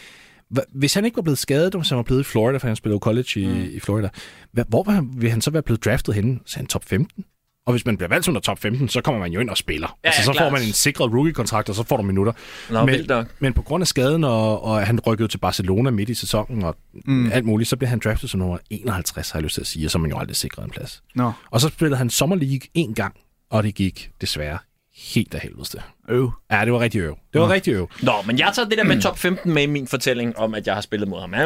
hvad, hvis han ikke var blevet skadet, hvis han var blevet i Florida, for han spillede college i, mm. i Florida, hvad, hvor vil han, vil han så være blevet draftet henne? Så han top 15? Og hvis man bliver valgt under top 15, så kommer man jo ind og spiller. Ja, altså, så klart. får man en sikret rookie-kontrakt, og så får du minutter. Nå, men, vildt nok. men på grund af skaden, og, og han rykkede til Barcelona midt i sæsonen, og mm. alt muligt, så blev han draftet som nummer 51, har jeg lyst til at sige, og så er man jo aldrig sikret en plads. Nå, Og så spillede han Summer League en gang, og det gik desværre helt af helvedes til. øv. Ja, det var rigtig øv. Det var rigtig øv. Nå, men jeg tager det der med top 15 med i min fortælling om, at jeg har spillet mod ham. (laughs)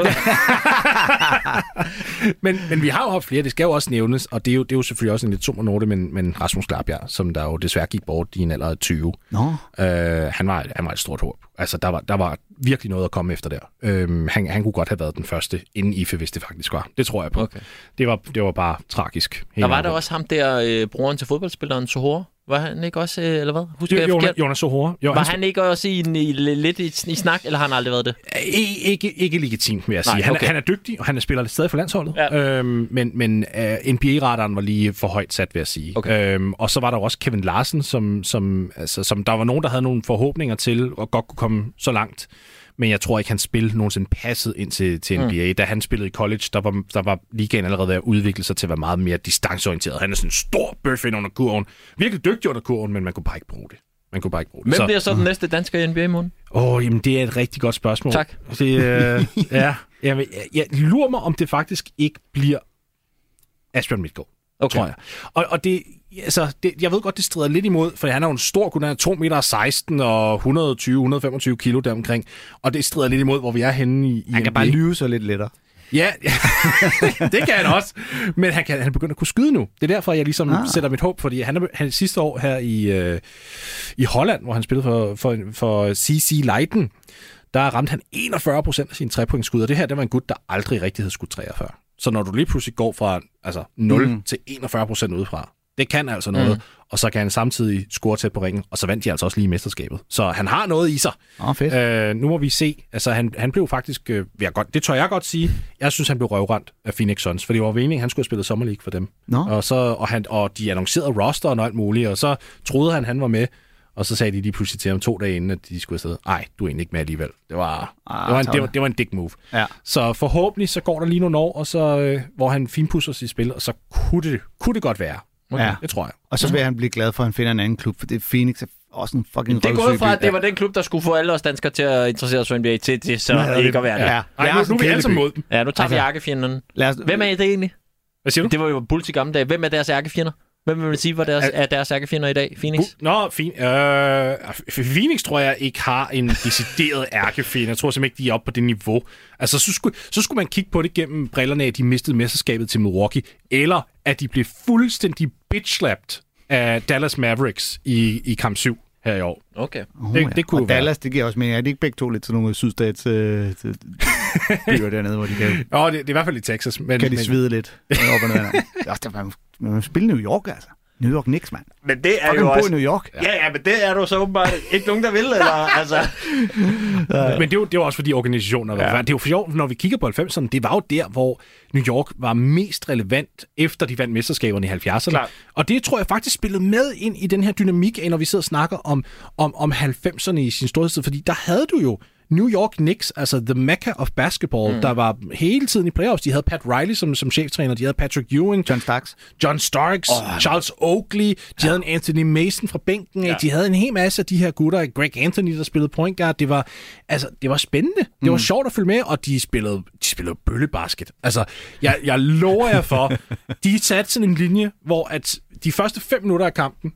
Men, men vi har jo haft flere, det skal jo også nævnes, og det er jo, det er jo selvfølgelig også en lidt summer note, men, men Rasmus Glarbjerg, som der jo desværre gik bort i en alder af 20, Nå. øh, han, var, han var et stort håb. Altså, der var, der var virkelig noget at komme efter der. Øh, han, han kunne godt have været den første inden IFE, hvis det faktisk var. Det tror jeg på. Okay. Det, var, det var bare tragisk. Der var der også ham der, øh, broren til fodboldspilleren Sohora. Var han ikke også, øh, eller hvad? Husker jeg Jonas? Jonas Sohora. Jo, Var han, han ikke også i, i, lidt i, i snak, eller har han aldrig været det? Ikke, ikke, ikke legitimt, vil jeg Nej, sige. Han, okay. han er dygtig, og han er spiller stadig for landsholdet. Ja. Øhm, men men uh, NBA-radaren var lige for højt sat, vil jeg sige. Okay. Øhm, og så var der også Kevin Larsen, som, som, altså, som der var nogen, der havde nogle forhåbninger til, og godt kunne komme så langt. Men jeg tror ikke, han spil nogensinde passet ind til, til NBA. Mm. Da han spillede i college, der var, der var ligaen allerede ved at udvikle sig til at være meget mere distanceorienteret. Han er sådan en stor bøf ind under kurven. Virkelig dygtig under kurven, men man kunne bare ikke bruge det. Man kunne bare ikke bruge det. Hvem bliver så den næste dansker i NBA i morgen? Åh, oh, jamen det er et rigtig godt spørgsmål. Tak. Det, øh, (laughs) ja, jamen, jeg, jeg lurer mig, om det faktisk ikke bliver Asbjørn Midtgaard, Okay. tror jeg. Og, og det, altså, det, jeg ved godt, det strider lidt imod, for han er jo en stor kun, han er 2 meter 16 og 120-125 kilo deromkring, og det strider lidt imod, hvor vi er henne i, i Han kan NBA. bare lyve så lidt lettere. Ja, (laughs) det kan han også. Men han, kan, han begynder at kunne skyde nu. Det er derfor, jeg ligesom ah. Sætter mit håb, fordi han, han sidste år her i, øh, i Holland, hvor han spillede for, for, for CC Leiden, der ramte han 41 procent af sine trepointsskud, og det her, det var en gut, der aldrig rigtig havde skudt træer før. Så når du lige pludselig går fra altså 0 mm. til 41 procent udefra, Det kan altså noget. Mm. Og så kan han samtidig score tæt på ringen, og så vandt de altså også lige mesterskabet. Så han har noget i sig. Åh, fedt. Øh, nu må vi se. Altså, han, han blev faktisk... Øh, jeg godt, det tør jeg godt sige. Jeg synes, han blev røvrendt af Phoenix Suns, for det var meningen, han skulle have spillet Summer League for dem. Nå. Og, så, og, han, og de annoncerede roster og alt muligt, og så troede han, han var med. Og så sagde de lige pludselig til ham to dage inden, at de skulle afsted. Nej, du er egentlig ikke med alligevel. Det var, Ah, det var, en, det var, det var en dick move. Ja. Så forhåbentlig så går der lige nogle år, og så, øh, hvor han finpusser sit spil, og så kunne det, kunne det godt være. Okay. Ja. Det tror jeg. Og så vil han blive glad for, at han finder en anden klub, for det Phoenix er også en fucking Det er gået røvsyg fra, at det var den klub, der skulle få alle os danskere til at interessere sig for NBA, til det så Ja, ikke at være det. Ja. Ej, nu, nu er vi alle sammen mod dem. ja nu tager Altså- vi ærkefjenderne. Lad os, Hvem er det egentlig? Hvad siger du? Det var jo Bulls i gamle dage. Hvem er deres ærkefjender? Hvem vil man sige, var deres, er deres ærkefjender i dag? Phoenix? Bu- Nå, fin. Øh, Phoenix tror jeg ikke har en decideret (laughs) ærkefjende. Jeg tror simpelthen ikke, de er oppe på det niveau. Altså, så skulle, så skulle man kigge på det gennem brillerne af, at de mistede mesterskabet til Milwaukee, eller at de blev fuldstændig bitch-slapped af Dallas Mavericks i, i kamp 7 her i år. Okay. oh, det- det kunne og være. Dallas, det giver også mening. Er de ikke begge to lidt til nogle sydstats øh, (laughs) byer dernede, hvor de kan, Nå, det, det er i hvert fald i Texas. Men, kan de men, svide lidt op og ned? Er derfor, man, man må spille New York, altså. New York Knicks, mand. Men det er Fucking jo også... i New York. Ja, ja, men det er du så åbenbart ikke nogen, der vil, eller? (laughs) Altså, Men det er, jo, det er jo også fordi organisationer... Ja. Det er jo for sjovt, når vi kigger på 90'erne, det var jo der, hvor New York var mest relevant, efter de vandt mesterskaberne i 70'erne. Klart. Og det tror jeg faktisk spillede med ind i den her dynamik af, når vi sidder og snakker om, om, om 90'erne i sin storhedstid. Fordi der havde du jo New York Knicks, altså the mecca of basketball, mm. der var hele tiden i playoffs. De havde Pat Riley som, som cheftræner, de havde Patrick Ewing, John Starks. John Starks, oh, Charles Oakley, de ja. havde en Anthony Mason fra bænken af, ja. de havde en hel masse af de her gutter, Greg Anthony, der spillede point guard. Det var, altså, det var spændende. Det var Mm. sjovt at følge med, og de spillede, de spillede bøllebasket. Altså, jeg, jeg lover jer for, (laughs) de satte sådan en linje, hvor at de første fem minutter af kampen,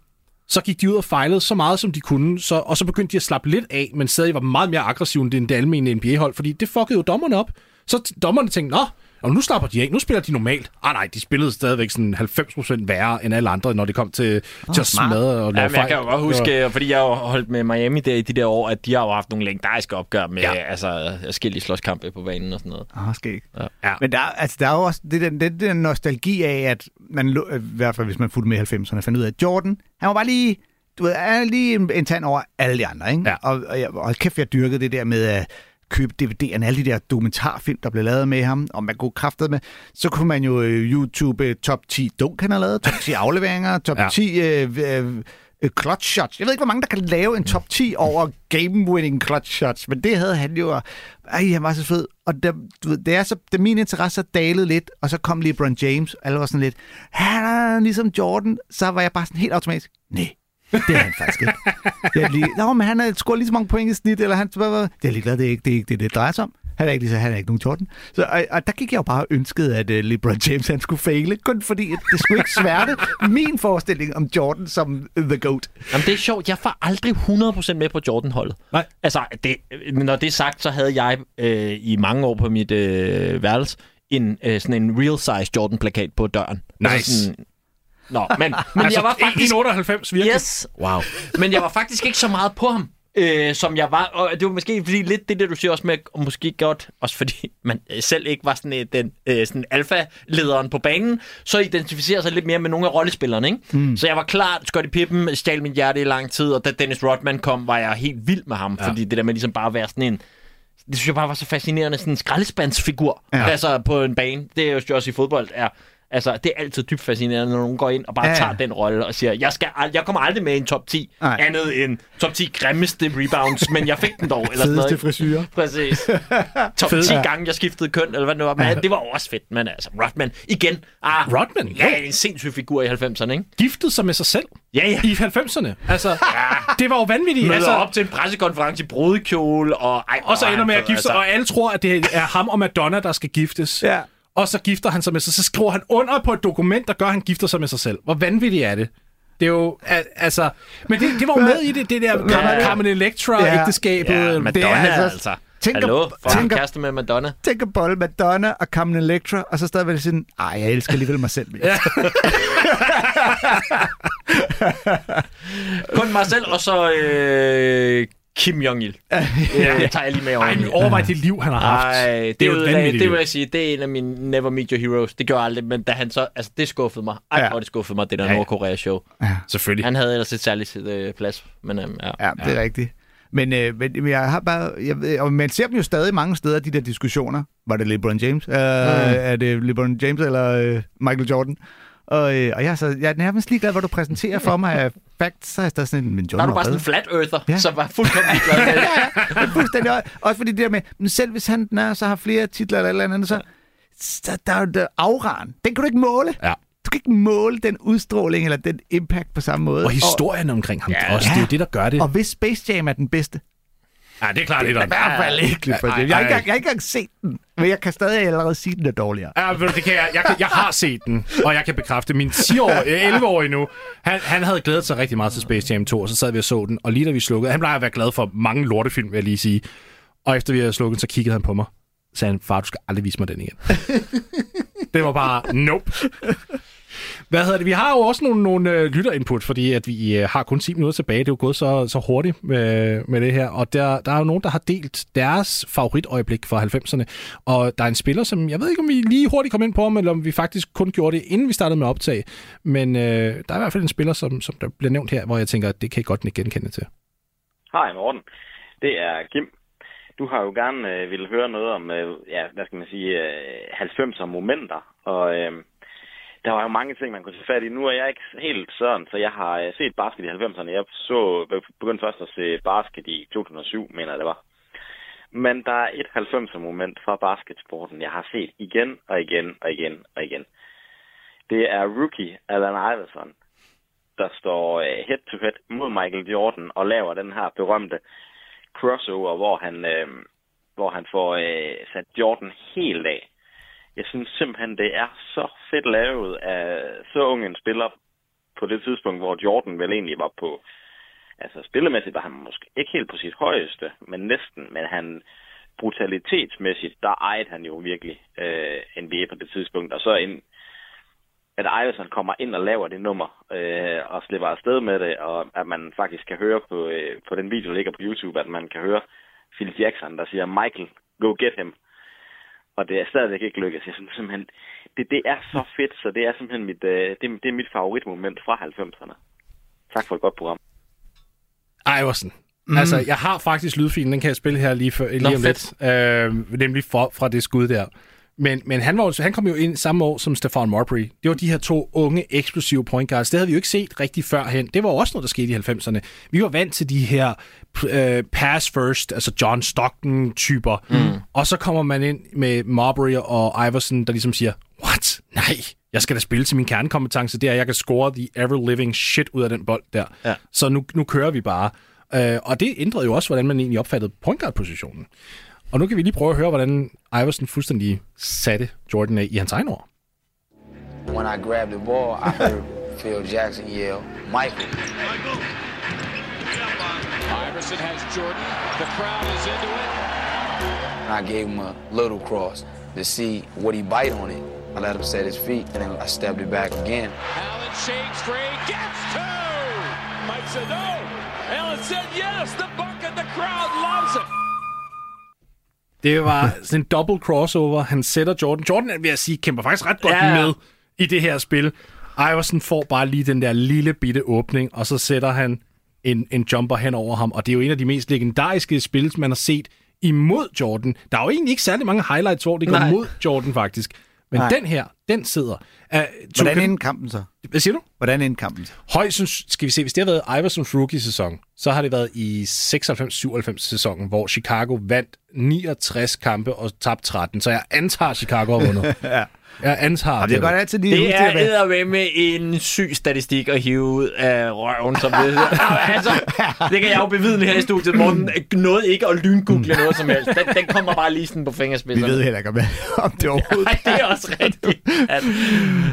så gik de ud og fejlede så meget, som de kunne, så, og så begyndte de at slappe lidt af, men stadig var meget mere aggressive end det almindelige NBA-hold, fordi det fuckede jo dommerne op. Så t- dommerne tænkte, nå, og nu slapper de af, nu spiller de normalt. Ah nej, de spillede stadigvæk sådan 90% værre end alle andre, når det kom til, til at smadre og lave ja, men jeg fejl. kan jo godt huske, fordi jeg har holdt med Miami der i de der år, at de har jo haft nogle legendariske opgør med Ja. ja. altså, forskellige slåskampe på banen og sådan noget. Ah, skal ikke. Ja. Men der, er- altså, der er jo også det den, det, den nostalgi af, at man, lå- i hvert fald hvis man fulgte med i 90'erne, fandt ud af, at Jordan, han var bare lige, du ved, er lige en, en tand over alle de andre, ikke? Ja. Og, og, jeg, og kæft, jeg dyrkede det der med at købe DVD'erne, alle de der dokumentarfilm, der blev lavet med ham, og man kunne kræftet med, så kunne man jo øh, YouTube øh, top 10 dunk, han har lavet, top 10 afleveringer, top Ja. ja. 10 øh, øh, øh, clutch shots. Jeg ved ikke, hvor mange, der kan lave en top 10 over game-winning clutch shots, men det havde han jo. og- Ej, han var så fed. Og der, du ved, det er så, det min interesse er dalet lidt, og så kom LeBron James, og alle var sådan lidt, han er ligesom Jordan, så var jeg bare sådan helt automatisk, nej, det er han faktisk ikke. Jeg er lige, Nå, men han har scoret lige så mange point i snit, eller han... Det er jeg ligeglad, det er ikke det, er ikke det, det drejer sig om. Han er ikke, lige han er ikke nogen Jordan. Så, og, og, der gik jeg jo bare og ønskede, at uh, LeBron James han skulle faile, kun fordi at det skulle ikke sværte min forestilling om Jordan som the GOAT. Jamen, det er sjovt. Jeg var aldrig 100% med på Jordan-holdet. Nej. Altså, det, når det er sagt, så havde jeg øh, i mange år på mit øh, værelse en øh, sådan en real-size Jordan-plakat på døren. Nice. Altså sådan, Nå, men, (laughs) men altså, jeg var faktisk... 1,98 virkelig? Yes, Wow. men jeg var faktisk ikke så meget på ham, øh, som jeg var. Og det var måske fordi lidt det, der du siger også med, og måske godt, også fordi man øh, selv ikke var sådan, øh, den øh, sådan alfa-lederen på banen, så identificerer sig lidt mere med nogle af rollespillerne. Ikke? Mm. Så jeg var klar, Scottie Pippen stjal mit hjerte i lang tid, og da Dennis Rodman kom, var jeg helt vild med ham, ja. fordi det der med ligesom bare at være sådan en det synes jeg bare var så fascinerende, sådan en skraldespandsfigur, ja. Ja. altså på en bane. Det er jo også i fodbold, er Altså, det er altid dybt fascinerende, når nogen går ind og bare Ja, ja. ja. tager den rolle og siger, jeg, skal ald- jeg kommer aldrig med i en top 10, Nej. Andet end top 10 grimmeste rebounds, men jeg fik den dog. Eller sådan noget, Fedeste ikke? frisyrer. (laughs) Præcis. Top Fed. 10 Ja. gange, jeg skiftede køn, eller hvad det nu var. Men det var også fedt, men altså, Rodman, igen. Ah, Rodman? Ja, en sindssyg figur i 90'erne, ikke? Giftede sig med sig selv Ja, ja. i 90'erne. Altså, det var jo vanvittigt. Møder Altså, op til en pressekonference i brudekjole, og... Ej, og så ender med at fed, gifte sig, altså. og alle tror, at det er ham og Madonna, der skal giftes. Ja. Og så gifter han sig med sig. Så skriver han under på et dokument, der gør, at han gifter sig med sig selv. Hvor vanvittigt er det? Det er jo, al- altså... Men det, det var jo med i det, det der Carmen, Carmen Electra-ægteskabet. Ja, Ja, Madonna, det er altså- altså. Tænk at- Hallo, for tænk at- med Madonna. Tænk at bolle Madonna og Carmen Electra, og så stadigvæk sådan, ej, jeg elsker alligevel mig selv. Ja. (laughs) Kun mig selv, og så øh, Kim Jong-il. ja. Det tager jeg lige med over. Ej, overvej det liv, han har haft. Ej, det, det er jo det, et det, vanvittigt det liv. vil jeg sige, det er en af mine Never Meet Your Heroes. Det gjorde jeg aldrig, men da han så, altså det skuffede mig. Ej, Ja. hvor det skuffede mig, det der Ja, ja. Nordkorea-show. Selvfølgelig. Han havde ellers et særligt øh, plads, men øhm, ja. Ja, det er rigtigt. Men, øh, men jeg har bare... Jeg, og man ser dem jo stadig mange steder, de der diskussioner. Var det LeBron James? Uh, Er det LeBron James eller øh, Michael Jordan? Og, øh, og jeg, så, jeg er nærmest lige glad, hvor du præsenterer for mig af facts, så er jeg stadig sådan en, men Der Jordan er du var bare sådan en flat earther, Ja. ja. som var fuldkommen ligeglad med (laughs) det. Men fuldstændig. og- Også fordi det der med, men selv hvis han den er, så har flere titler eller eller andet, så, så der er jo der afran. Den kan du ikke måle. Ja. Du kan ikke måle den udstråling eller den impact på samme måde. Og historien omkring ham Ja. også, det er jo det, der gør det. Og, og hvis Space Jam er den bedste, Ja, det er klart, det er i hvert fald ikke. Ja, jeg har ikke engang set den, men jeg kan stadig allerede sige, at den er dårligere. Ja, du, det kan jeg, jeg, kan, jeg har set den, og jeg kan bekræfte, min 10-årige, (laughs) 11-årige nu, han, han havde glædet sig rigtig meget til Space Jam 2, og så sad vi og så den, og lige da vi slukkede, han plejer at være glad for mange lortefilm, vil jeg lige sige, og efter vi havde slukket, så kiggede han på mig, og sagde han, far, du skal aldrig vise mig den igen. (laughs) det var bare, nope. Hvad hedder det? Vi har jo også nogle, nogle øh, lytterinput, fordi at vi øh, har kun 10 minutter tilbage. Det er jo gået så, så hurtigt med, med det her. Og der, der er jo nogen, der har delt deres favoritøjeblik fra 90'erne. Og der er en spiller, som jeg ved ikke, om vi lige hurtigt kom ind på eller om vi faktisk kun gjorde det, inden vi startede med optag. Men øh, der er i hvert fald en spiller, som, som der bliver nævnt her, hvor jeg tænker, at det kan I godt ikke genkende til. Hej Morten, det er Kim. Du har jo gerne øh, ville høre noget om, øh, ja, hvad skal man sige, øh, 90'er momenter, og øh, der var jo mange ting, man kunne se fat i. Nu er jeg ikke helt sådan, så jeg har øh, set basket i 90'erne. Jeg så, øh, begyndte først at se basket i 2007, mener jeg det var. Men der er et 90'er moment fra basketsporten, jeg har set igen og igen og igen og igen. Det er rookie Allen Iverson, der står øh, head-to-head mod Michael Jordan og laver den her berømte crossover, hvor han, øh, hvor han får øh, sat Jordan helt af. Jeg synes simpelthen, det er så fedt lavet af så ung en spiller på det tidspunkt, hvor Jordan vel egentlig var på... Altså spillemæssigt var han måske ikke helt på sit højeste, men næsten. Men han brutalitetsmæssigt, der ejede han jo virkelig øh, NBA på det tidspunkt. Og så en, at Iverson kommer ind og laver det nummer, øh, og slipper afsted med det, og at man faktisk kan høre på, øh, på den video, der ligger på YouTube, at man kan høre Phil Jackson, der siger, Michael, go get him. Og det er stadigvæk ikke lykkedes. Jeg synes simpelthen, det, det er så fedt, så det er simpelthen mit, øh, det, det er mit favoritmoment fra 90'erne. Tak for et godt program. Iversen. Mm. Altså, jeg har faktisk lydfilen, den kan jeg spille her lige, for, lige Nå, om lidt. Øh, nemlig for, fra det skud der. Men, men han, var, han kom jo ind samme år som Stefan Marbury. Det var de her to unge, eksplosive point guards. Det havde vi jo ikke set rigtig førhen. Det var også noget, der skete i 90'erne. Vi var vant til de her øh, pass first, altså John Stockton-typer. Mm. Og så kommer man ind med Marbury og Iverson, der ligesom siger, what? Nej, jeg skal da spille til min kernekompetence. Det er, at jeg kan score the ever-living shit ud af den bold der. Ja. Så nu, nu kører vi bare. Øh, og det ændrede jo også, hvordan man egentlig opfattede point guard-positionen. Og nu kan vi lige prøve at høre, hvordan Iverson fuldstændig satte Jordan af i hans egen ord. When I grabbed the ball, I heard Phil Jackson yell, Michael. Iverson has Jordan. The crowd is into it. I gave him a little cross to see would he bite on it. I let him set his feet, and then I stepped it back again. Allen shakes free, gets two. Mike said no. Allen said yes. The bucket, the crowd loves it. Det var sådan en double crossover. Han sætter Jordan. Jordan, vil jeg sige, kæmper faktisk ret godt Ja, med i det her spil. Iverson får bare lige den der lille bitte åbning, og så sætter han en, en jumper hen over ham. Og det er jo en af de mest legendariske spil, man har set imod Jordan. Der er jo egentlig ikke særlig mange highlights, hvor det går Nej. mod Jordan faktisk. Men Nej. den her, den sidder. Uh, Hvordan endte kampen så? Hvad siger du? Hvordan endte kampen så? Højst, skal vi se, hvis det har været Iversons rookie-sæson, så har det været i 96-97 sæsonen, hvor Chicago vandt 69 kampe og tabte 13. Så jeg antager, Chicago har vundet. (laughs) ja. Jeg antager Og det er godt altid lige Det er at være- eddermame en syg statistik at hive ud af røven, som det (laughs) altså, Det kan jeg jo bevidne her i studiet. Morten nåede ikke at lyngoogle noget som helst. Den, den kommer bare lige sådan på Vi fingerspidserne. ved heller ikke, om, det overhovedet Nej, det er også rigtigt. At,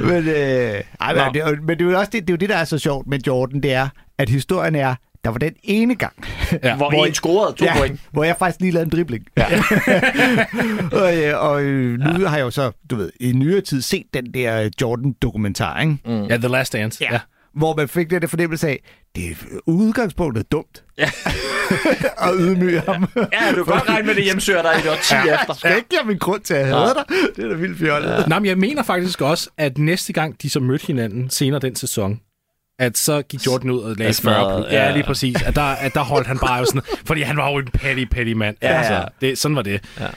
Men, øh, ej, men, det, er men det er jo også det, det, er jo det, der er så sjovt med Jordan, det er, at historien er, der var den ene gang, (laughs) Ja. hvor, Hvor- en scorede to ja, point. hvor jeg faktisk lige lavede en dribling. Ja. (laughs) og øh, og øh, nu har jeg jo så, du ved, i nyere tid set den der Jordan-dokumentar, ikke? Mm. Ja, The Last Dance. Ja. ja. Hvor man fik den der fornemmelse af, det er udgangspunktet dumt. Ja. (laughs) og ydmyge ham. Ja, du kan godt regne med, det hjemsøger dig i det 10 ja. efter. Skal jeg ikke give en grund til at hade dig? Det er da vildt fjollet. Ja. Nej, men jeg mener faktisk også, at næste gang de så mødte hinanden senere den sæson, at så gik Jordan ud og lagde 40 smadret, plus. Ja, ja. lige præcis. At der, at der holdt han bare jo sådan, fordi han var jo en petty, petty mand. Ja, altså, det, sådan var det. Ja.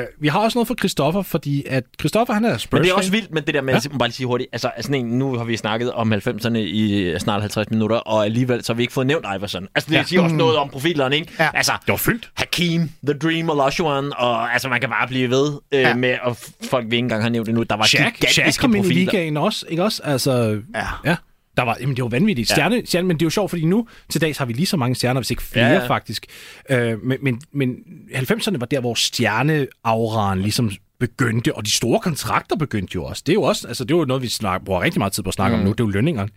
Uh, vi har også noget for Christoffer, fordi at Christoffer, han er Spurs Men det er også vildt med det der med, Ja. ja. bare lige sige hurtigt, altså sådan en, nu har vi snakket om 90'erne i snart 50 minutter, og alligevel så har vi ikke fået nævnt Iverson. Altså det Ja. siger også noget om profilerne, ikke? Ja. Altså, Det var fyldt. Hakim, The Dream Lashuan, og altså man kan bare blive ved øh, Ja. med, og folk vi ikke engang har nævnt endnu, der var Shaq, gigantiske Shaq kom ind i profiler. ligaen også, ikke også? Altså, Ja. ja. Der var, jamen, det var vanvittigt. Stjerne, stjerne, men det er jo sjovt, fordi nu til dags har vi lige så mange stjerner, hvis ikke flere ja, Ja, ja. ja. faktisk. Øh, men, men, men 90'erne var der, hvor stjerneauraen ligesom begyndte, og de store kontrakter begyndte jo også. Det er jo også, altså det er jo noget, vi snak, bruger rigtig meget tid på at snakke mm. om nu, det er jo lønningerne.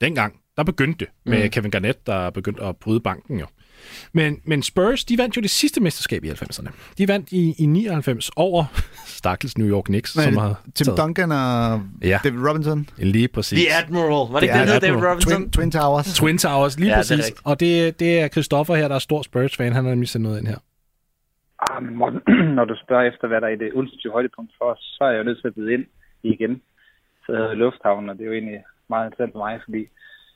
Dengang, der begyndte det med mm. Kevin Garnett, der begyndte at bryde banken jo. Men, men Spurs, de vandt jo det sidste mesterskab i 90'erne. De vandt i, i 99 over stakkels New York Knicks, som har Tim taget- Duncan og Ja. David Robinson. Lige præcis. The Admiral, var det ikke hed David. Robinson? Twin, Twin Towers. Twin Towers, lige ja, det er præcis. rigtigt. og det, det er Christoffer her, der er stor Spurs-fan. Han har nemlig sendt noget ind her. Ah, men Morten, (clears throat) når du spørger efter, hvad der er i det ultimative højdepunkt for os, så er jeg jo nødt til at byde ind igen. Så hedder det Lufthavnen, og det er jo egentlig meget interessant for mig, fordi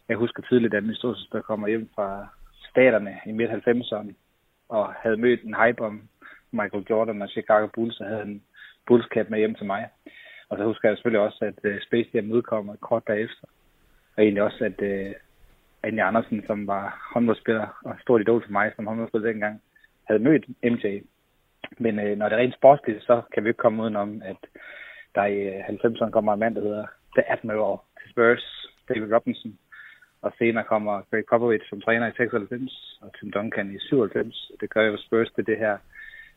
jeg husker tidligt, at min storsøster kommer hjem fra staterne i midt-90'erne, og havde mødt en hype om Michael Jordan og Chicago Bulls, og havde en Bulls cap med hjem til mig. Og så husker jeg selvfølgelig også, at uh, Space Jam udkom kort derefter. Og egentlig også, at uh, Anja Andersen, som var håndboldspiller og stort idol for mig som håndboldspiller dengang, havde mødt MJ. Men uh, når det er rent sportsligt, så kan vi ikke komme udenom, at der i uh, 90'erne kommer en mand, der hedder The Admiral til Spurs, David Robinson. Og senere kommer Greg Popovich som træner i 96, og Tim Duncan i 97. Det gør jo Spurs til det her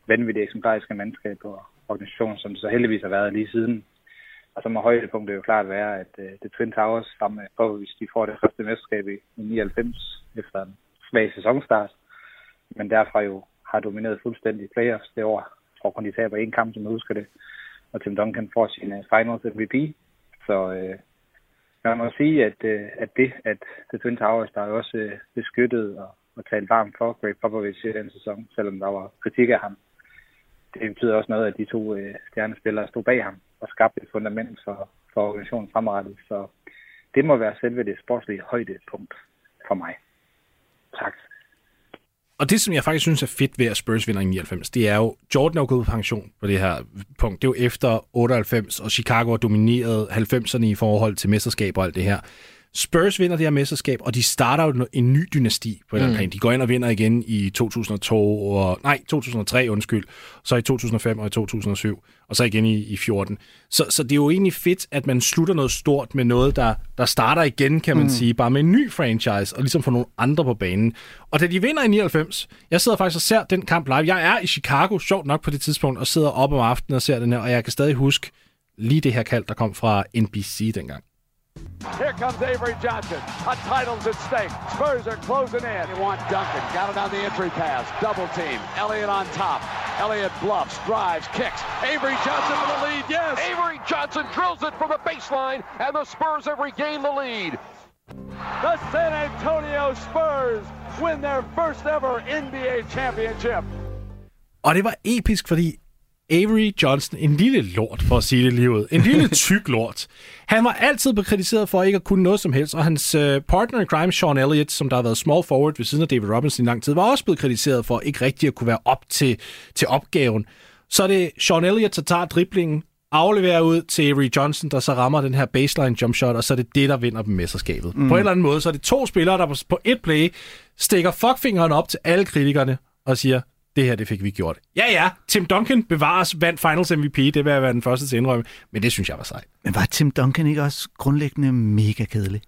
vanvittige eksemplariske mandskab og organisation, som det så heldigvis har været lige siden. Og så må højdepunktet jo klart være, at øh, uh, det Twin Towers sammen med Popovich, de får det første mesterskab i, 99 efter en svag sæsonstart. Men derfra jo har domineret fuldstændig i playoffs det år. Jeg tror kun, de taber en kamp, som jeg husker det. Og Tim Duncan får sin uh, finals MVP. Så øh, man må sige, at, øh, at det, at The Twin Towers, der er også øh, beskyttet og, og talt varmt for Greg Popovich i den sæson, selvom der var kritik af ham. Det betyder også noget, at de to øh, stjernespillere stod bag ham og skabte et fundament for, for organisationen fremadrettet. Så det må være selve det sportslige højdepunkt for mig. Tak. Og det, som jeg faktisk synes er fedt ved, at Spurs vinder i 99, det er jo, Jordan er jo gået på pension på det her punkt. Det er jo efter 98, og Chicago har domineret 90'erne i forhold til mesterskaber og alt det her. Spurs vinder det her mesterskab, og de starter jo en ny dynasti på en mm. plan. De går ind og vinder igen i 2002, og, nej, 2003, undskyld, så i 2005 og i 2007, og så igen i, i 14. Så, så det er jo egentlig fedt, at man slutter noget stort med noget, der, der starter igen, kan man mm. sige, bare med en ny franchise, og ligesom får nogle andre på banen. Og da de vinder i 99, jeg sidder faktisk og ser den kamp live. Jeg er i Chicago, sjovt nok på det tidspunkt, og sidder op om aftenen og ser den her, og jeg kan stadig huske lige det her kald, der kom fra NBC dengang. Here comes Avery Johnson. A title's at stake. Spurs are closing in. They want Duncan. Got it on the entry pass. Double team. Elliott on top. Elliott bluffs, drives, kicks. Avery Johnson for the lead. Yes. Avery Johnson drills it from the baseline, and the Spurs have regained the lead. The San Antonio Spurs win their first ever NBA championship. Og det var episk, fordi Avery Johnson, en lille lort, for at sige det lige ud. En lille (laughs) tyk lort. Han var altid blevet kritiseret for ikke at kunne noget som helst, og hans uh, partner in crime, Sean Elliott, som der har været small forward ved siden af David Robinson i lang tid, var også blevet kritiseret for ikke rigtig at kunne være op til, til opgaven. Så er det Sean Elliott, der tager driblingen, afleverer ud til Avery Johnson, der så rammer den her baseline jump shot, og så er det det, der vinder dem mesterskabet. Mm. På en eller anden måde, så er det to spillere, der på- på et play stikker fuckfingeren op til alle kritikerne og siger, det her, det fik vi gjort. Ja, ja, Tim Duncan bevares, vandt Finals MVP, det vil jeg være den første til at indrømme, men det synes jeg var sejt. Men var Tim Duncan ikke også grundlæggende mega kedelig?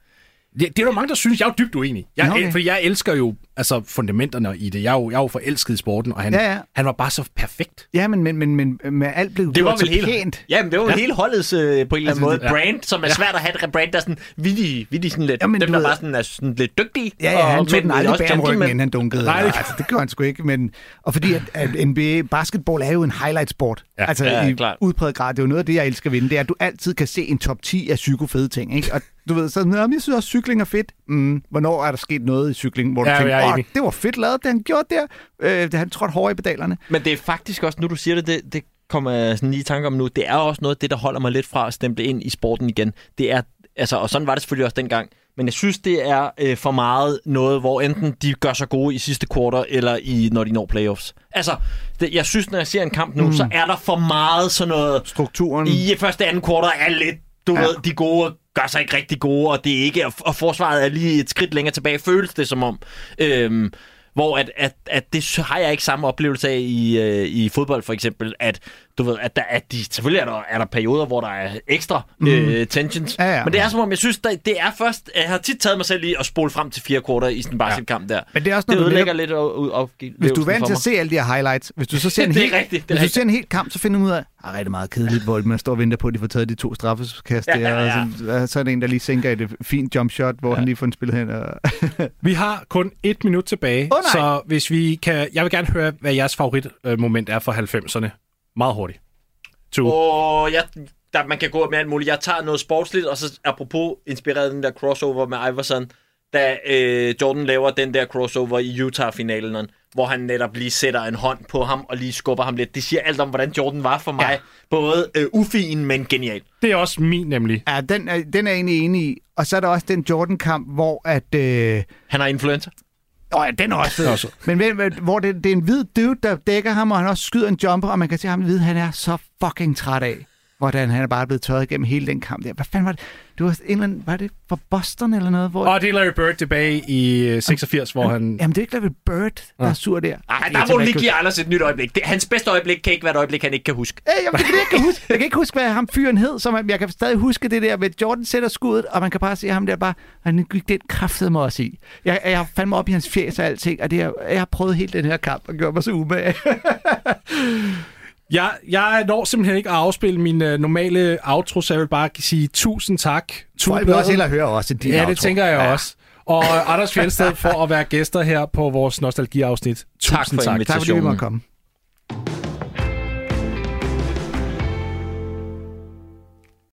Det, det er der mange, der synes, jeg er jo dybt uenig. Jeg, okay. Fordi jeg elsker jo altså, fundamenterne i det. Jeg er jo, jeg er jo forelsket i sporten, og han, Ja, ja. han var bare så perfekt. Ja, men, men, men, men, men alt blev Det var vel så hele, pænt. ja, men det var Ja. hele holdets øh, på en eller anden Altså, måde det- brand, som er svært at have et brand, der er sådan vildt, vildt sådan lidt, Ja, men dem der ved- bare sådan er sådan lidt dygtige. Ja, ja, han og- tog den aldrig også bag om ryggen, inden han dunkede. Nej, det- altså, det gør han sgu ikke. Men, og fordi at, at NBA basketball er jo en highlight-sport. Ja. altså Ja, i klart. udpræget grad. Det er jo noget af det, jeg elsker ved den. Det er, at du altid kan se en top 10 af psykofede ting. Ikke? Og du ved, så, "Nå, men jeg synes også, cykling er fedt. Mm. Hvornår er der sket noget i cyklingen, hvor du Ja, tænker, enig. det var fedt lavet, det han gjorde der. Øh, det han trådte hårdere i pedalerne. Men det er faktisk også, nu du siger det, det, det kommer jeg sådan lige i tanke om nu, det er også noget af det, der holder mig lidt fra at stemple ind i sporten igen. Det er, altså, og sådan var det selvfølgelig også dengang, men jeg synes, det er øh, for meget noget, hvor enten de gør sig gode i sidste kvartal, eller i, når de når playoffs. Altså, det, jeg synes, når jeg ser en kamp nu, mm. så er der for meget sådan noget... Strukturen. I første anden kvartal er lidt, du ja. ved, de gode gør sig ikke rigtig gode, og det er ikke, og forsvaret er lige et skridt længere tilbage, føles det som om. Øhm, hvor at, at, at det har jeg ikke samme oplevelse af i, øh, i fodbold for eksempel, at du ved, at, der, at de, selvfølgelig er der, er der perioder, hvor der er ekstra mm. øh, tensions, Ja, ja. men det er som om, jeg synes, der, det er først, jeg har tit taget mig selv i at spole frem til fire kvarter i sådan en basketkamp der. Men det er også, når Det du ødelægger lidt af opgivelsen Hvis du er vant til at se alle de her highlights, hvis du (laughs) så ser en er helt, rigtigt, er hvis du rigtigt. ser en helt kamp, så finder du ud af, at det er rigtig meget kedeligt, hvor man står og venter på, at de får taget de to straffeskast Ja, der, ja, ja. og så, så er det en, der lige sænker et fint jump shot, hvor ja. han lige får en spillet hen. Og... (laughs) Vi har kun et minut tilbage, nej. så hvis vi kan... Jeg vil gerne høre, hvad jeres favoritmoment er fra 90'erne. Meget hurtigt. To. Og jeg, der, man kan gå med alt muligt. Jeg tager noget sportsligt, og så apropos inspireret den der crossover med Iverson, da øh, Jordan laver den der crossover i Utah-finalen, hvor han netop lige sætter en hånd på ham og lige skubber ham lidt. Det siger alt om, hvordan Jordan var for mig. Ja. Både øh, ufin, men genial. Det er også min nemlig. Ja, den er, den er jeg egentlig enig i. Og så er der også den Jordan-kamp, hvor at... Øh... Han har influencer. Åh ja, den er også fed. Også. Men hvem- hvor det, det er en hvid dude, der dækker ham, og han også skyder en jumper, og man kan se ham vide, han er så fucking træt af, hvordan han er bare blevet tørret igennem hele den kamp der. Hvad fanden var det? Det var, en eller anden, var det fra Boston eller noget? Hvor... Og det er Larry Bird tilbage i øh, 86, hvor han... Jamen, det er ikke Larry Bird, der er sur der. Ej, der må du lige give Anders et nyt øjeblik. Det, hans bedste øjeblik kan ikke være et øjeblik, han ikke kan huske. Hey, jamen, det det, jeg kan huske. Jeg kan ikke huske, hvad ham fyren hed, så man, jeg kan stadig huske det der med, Jordan sætter skuddet, og man kan bare se ham der bare, han gik den kraftede mig også i. Jeg, jeg har fandme op i hans fjes og alting, og det er, jeg har prøvet hele den her kamp og gjort mig så umage. (laughs) Jeg, jeg når simpelthen ikke at afspille min øh, normale outro, så jeg vil bare sige tusind tak. Folk vil også hellere høre også din Ja, outro. det tænker jeg Ja. også. Og Anders Fjeldsted for at være gæster her på vores nostalgiafsnit. Tusind Tak for tak. Tak fordi vi måtte komme.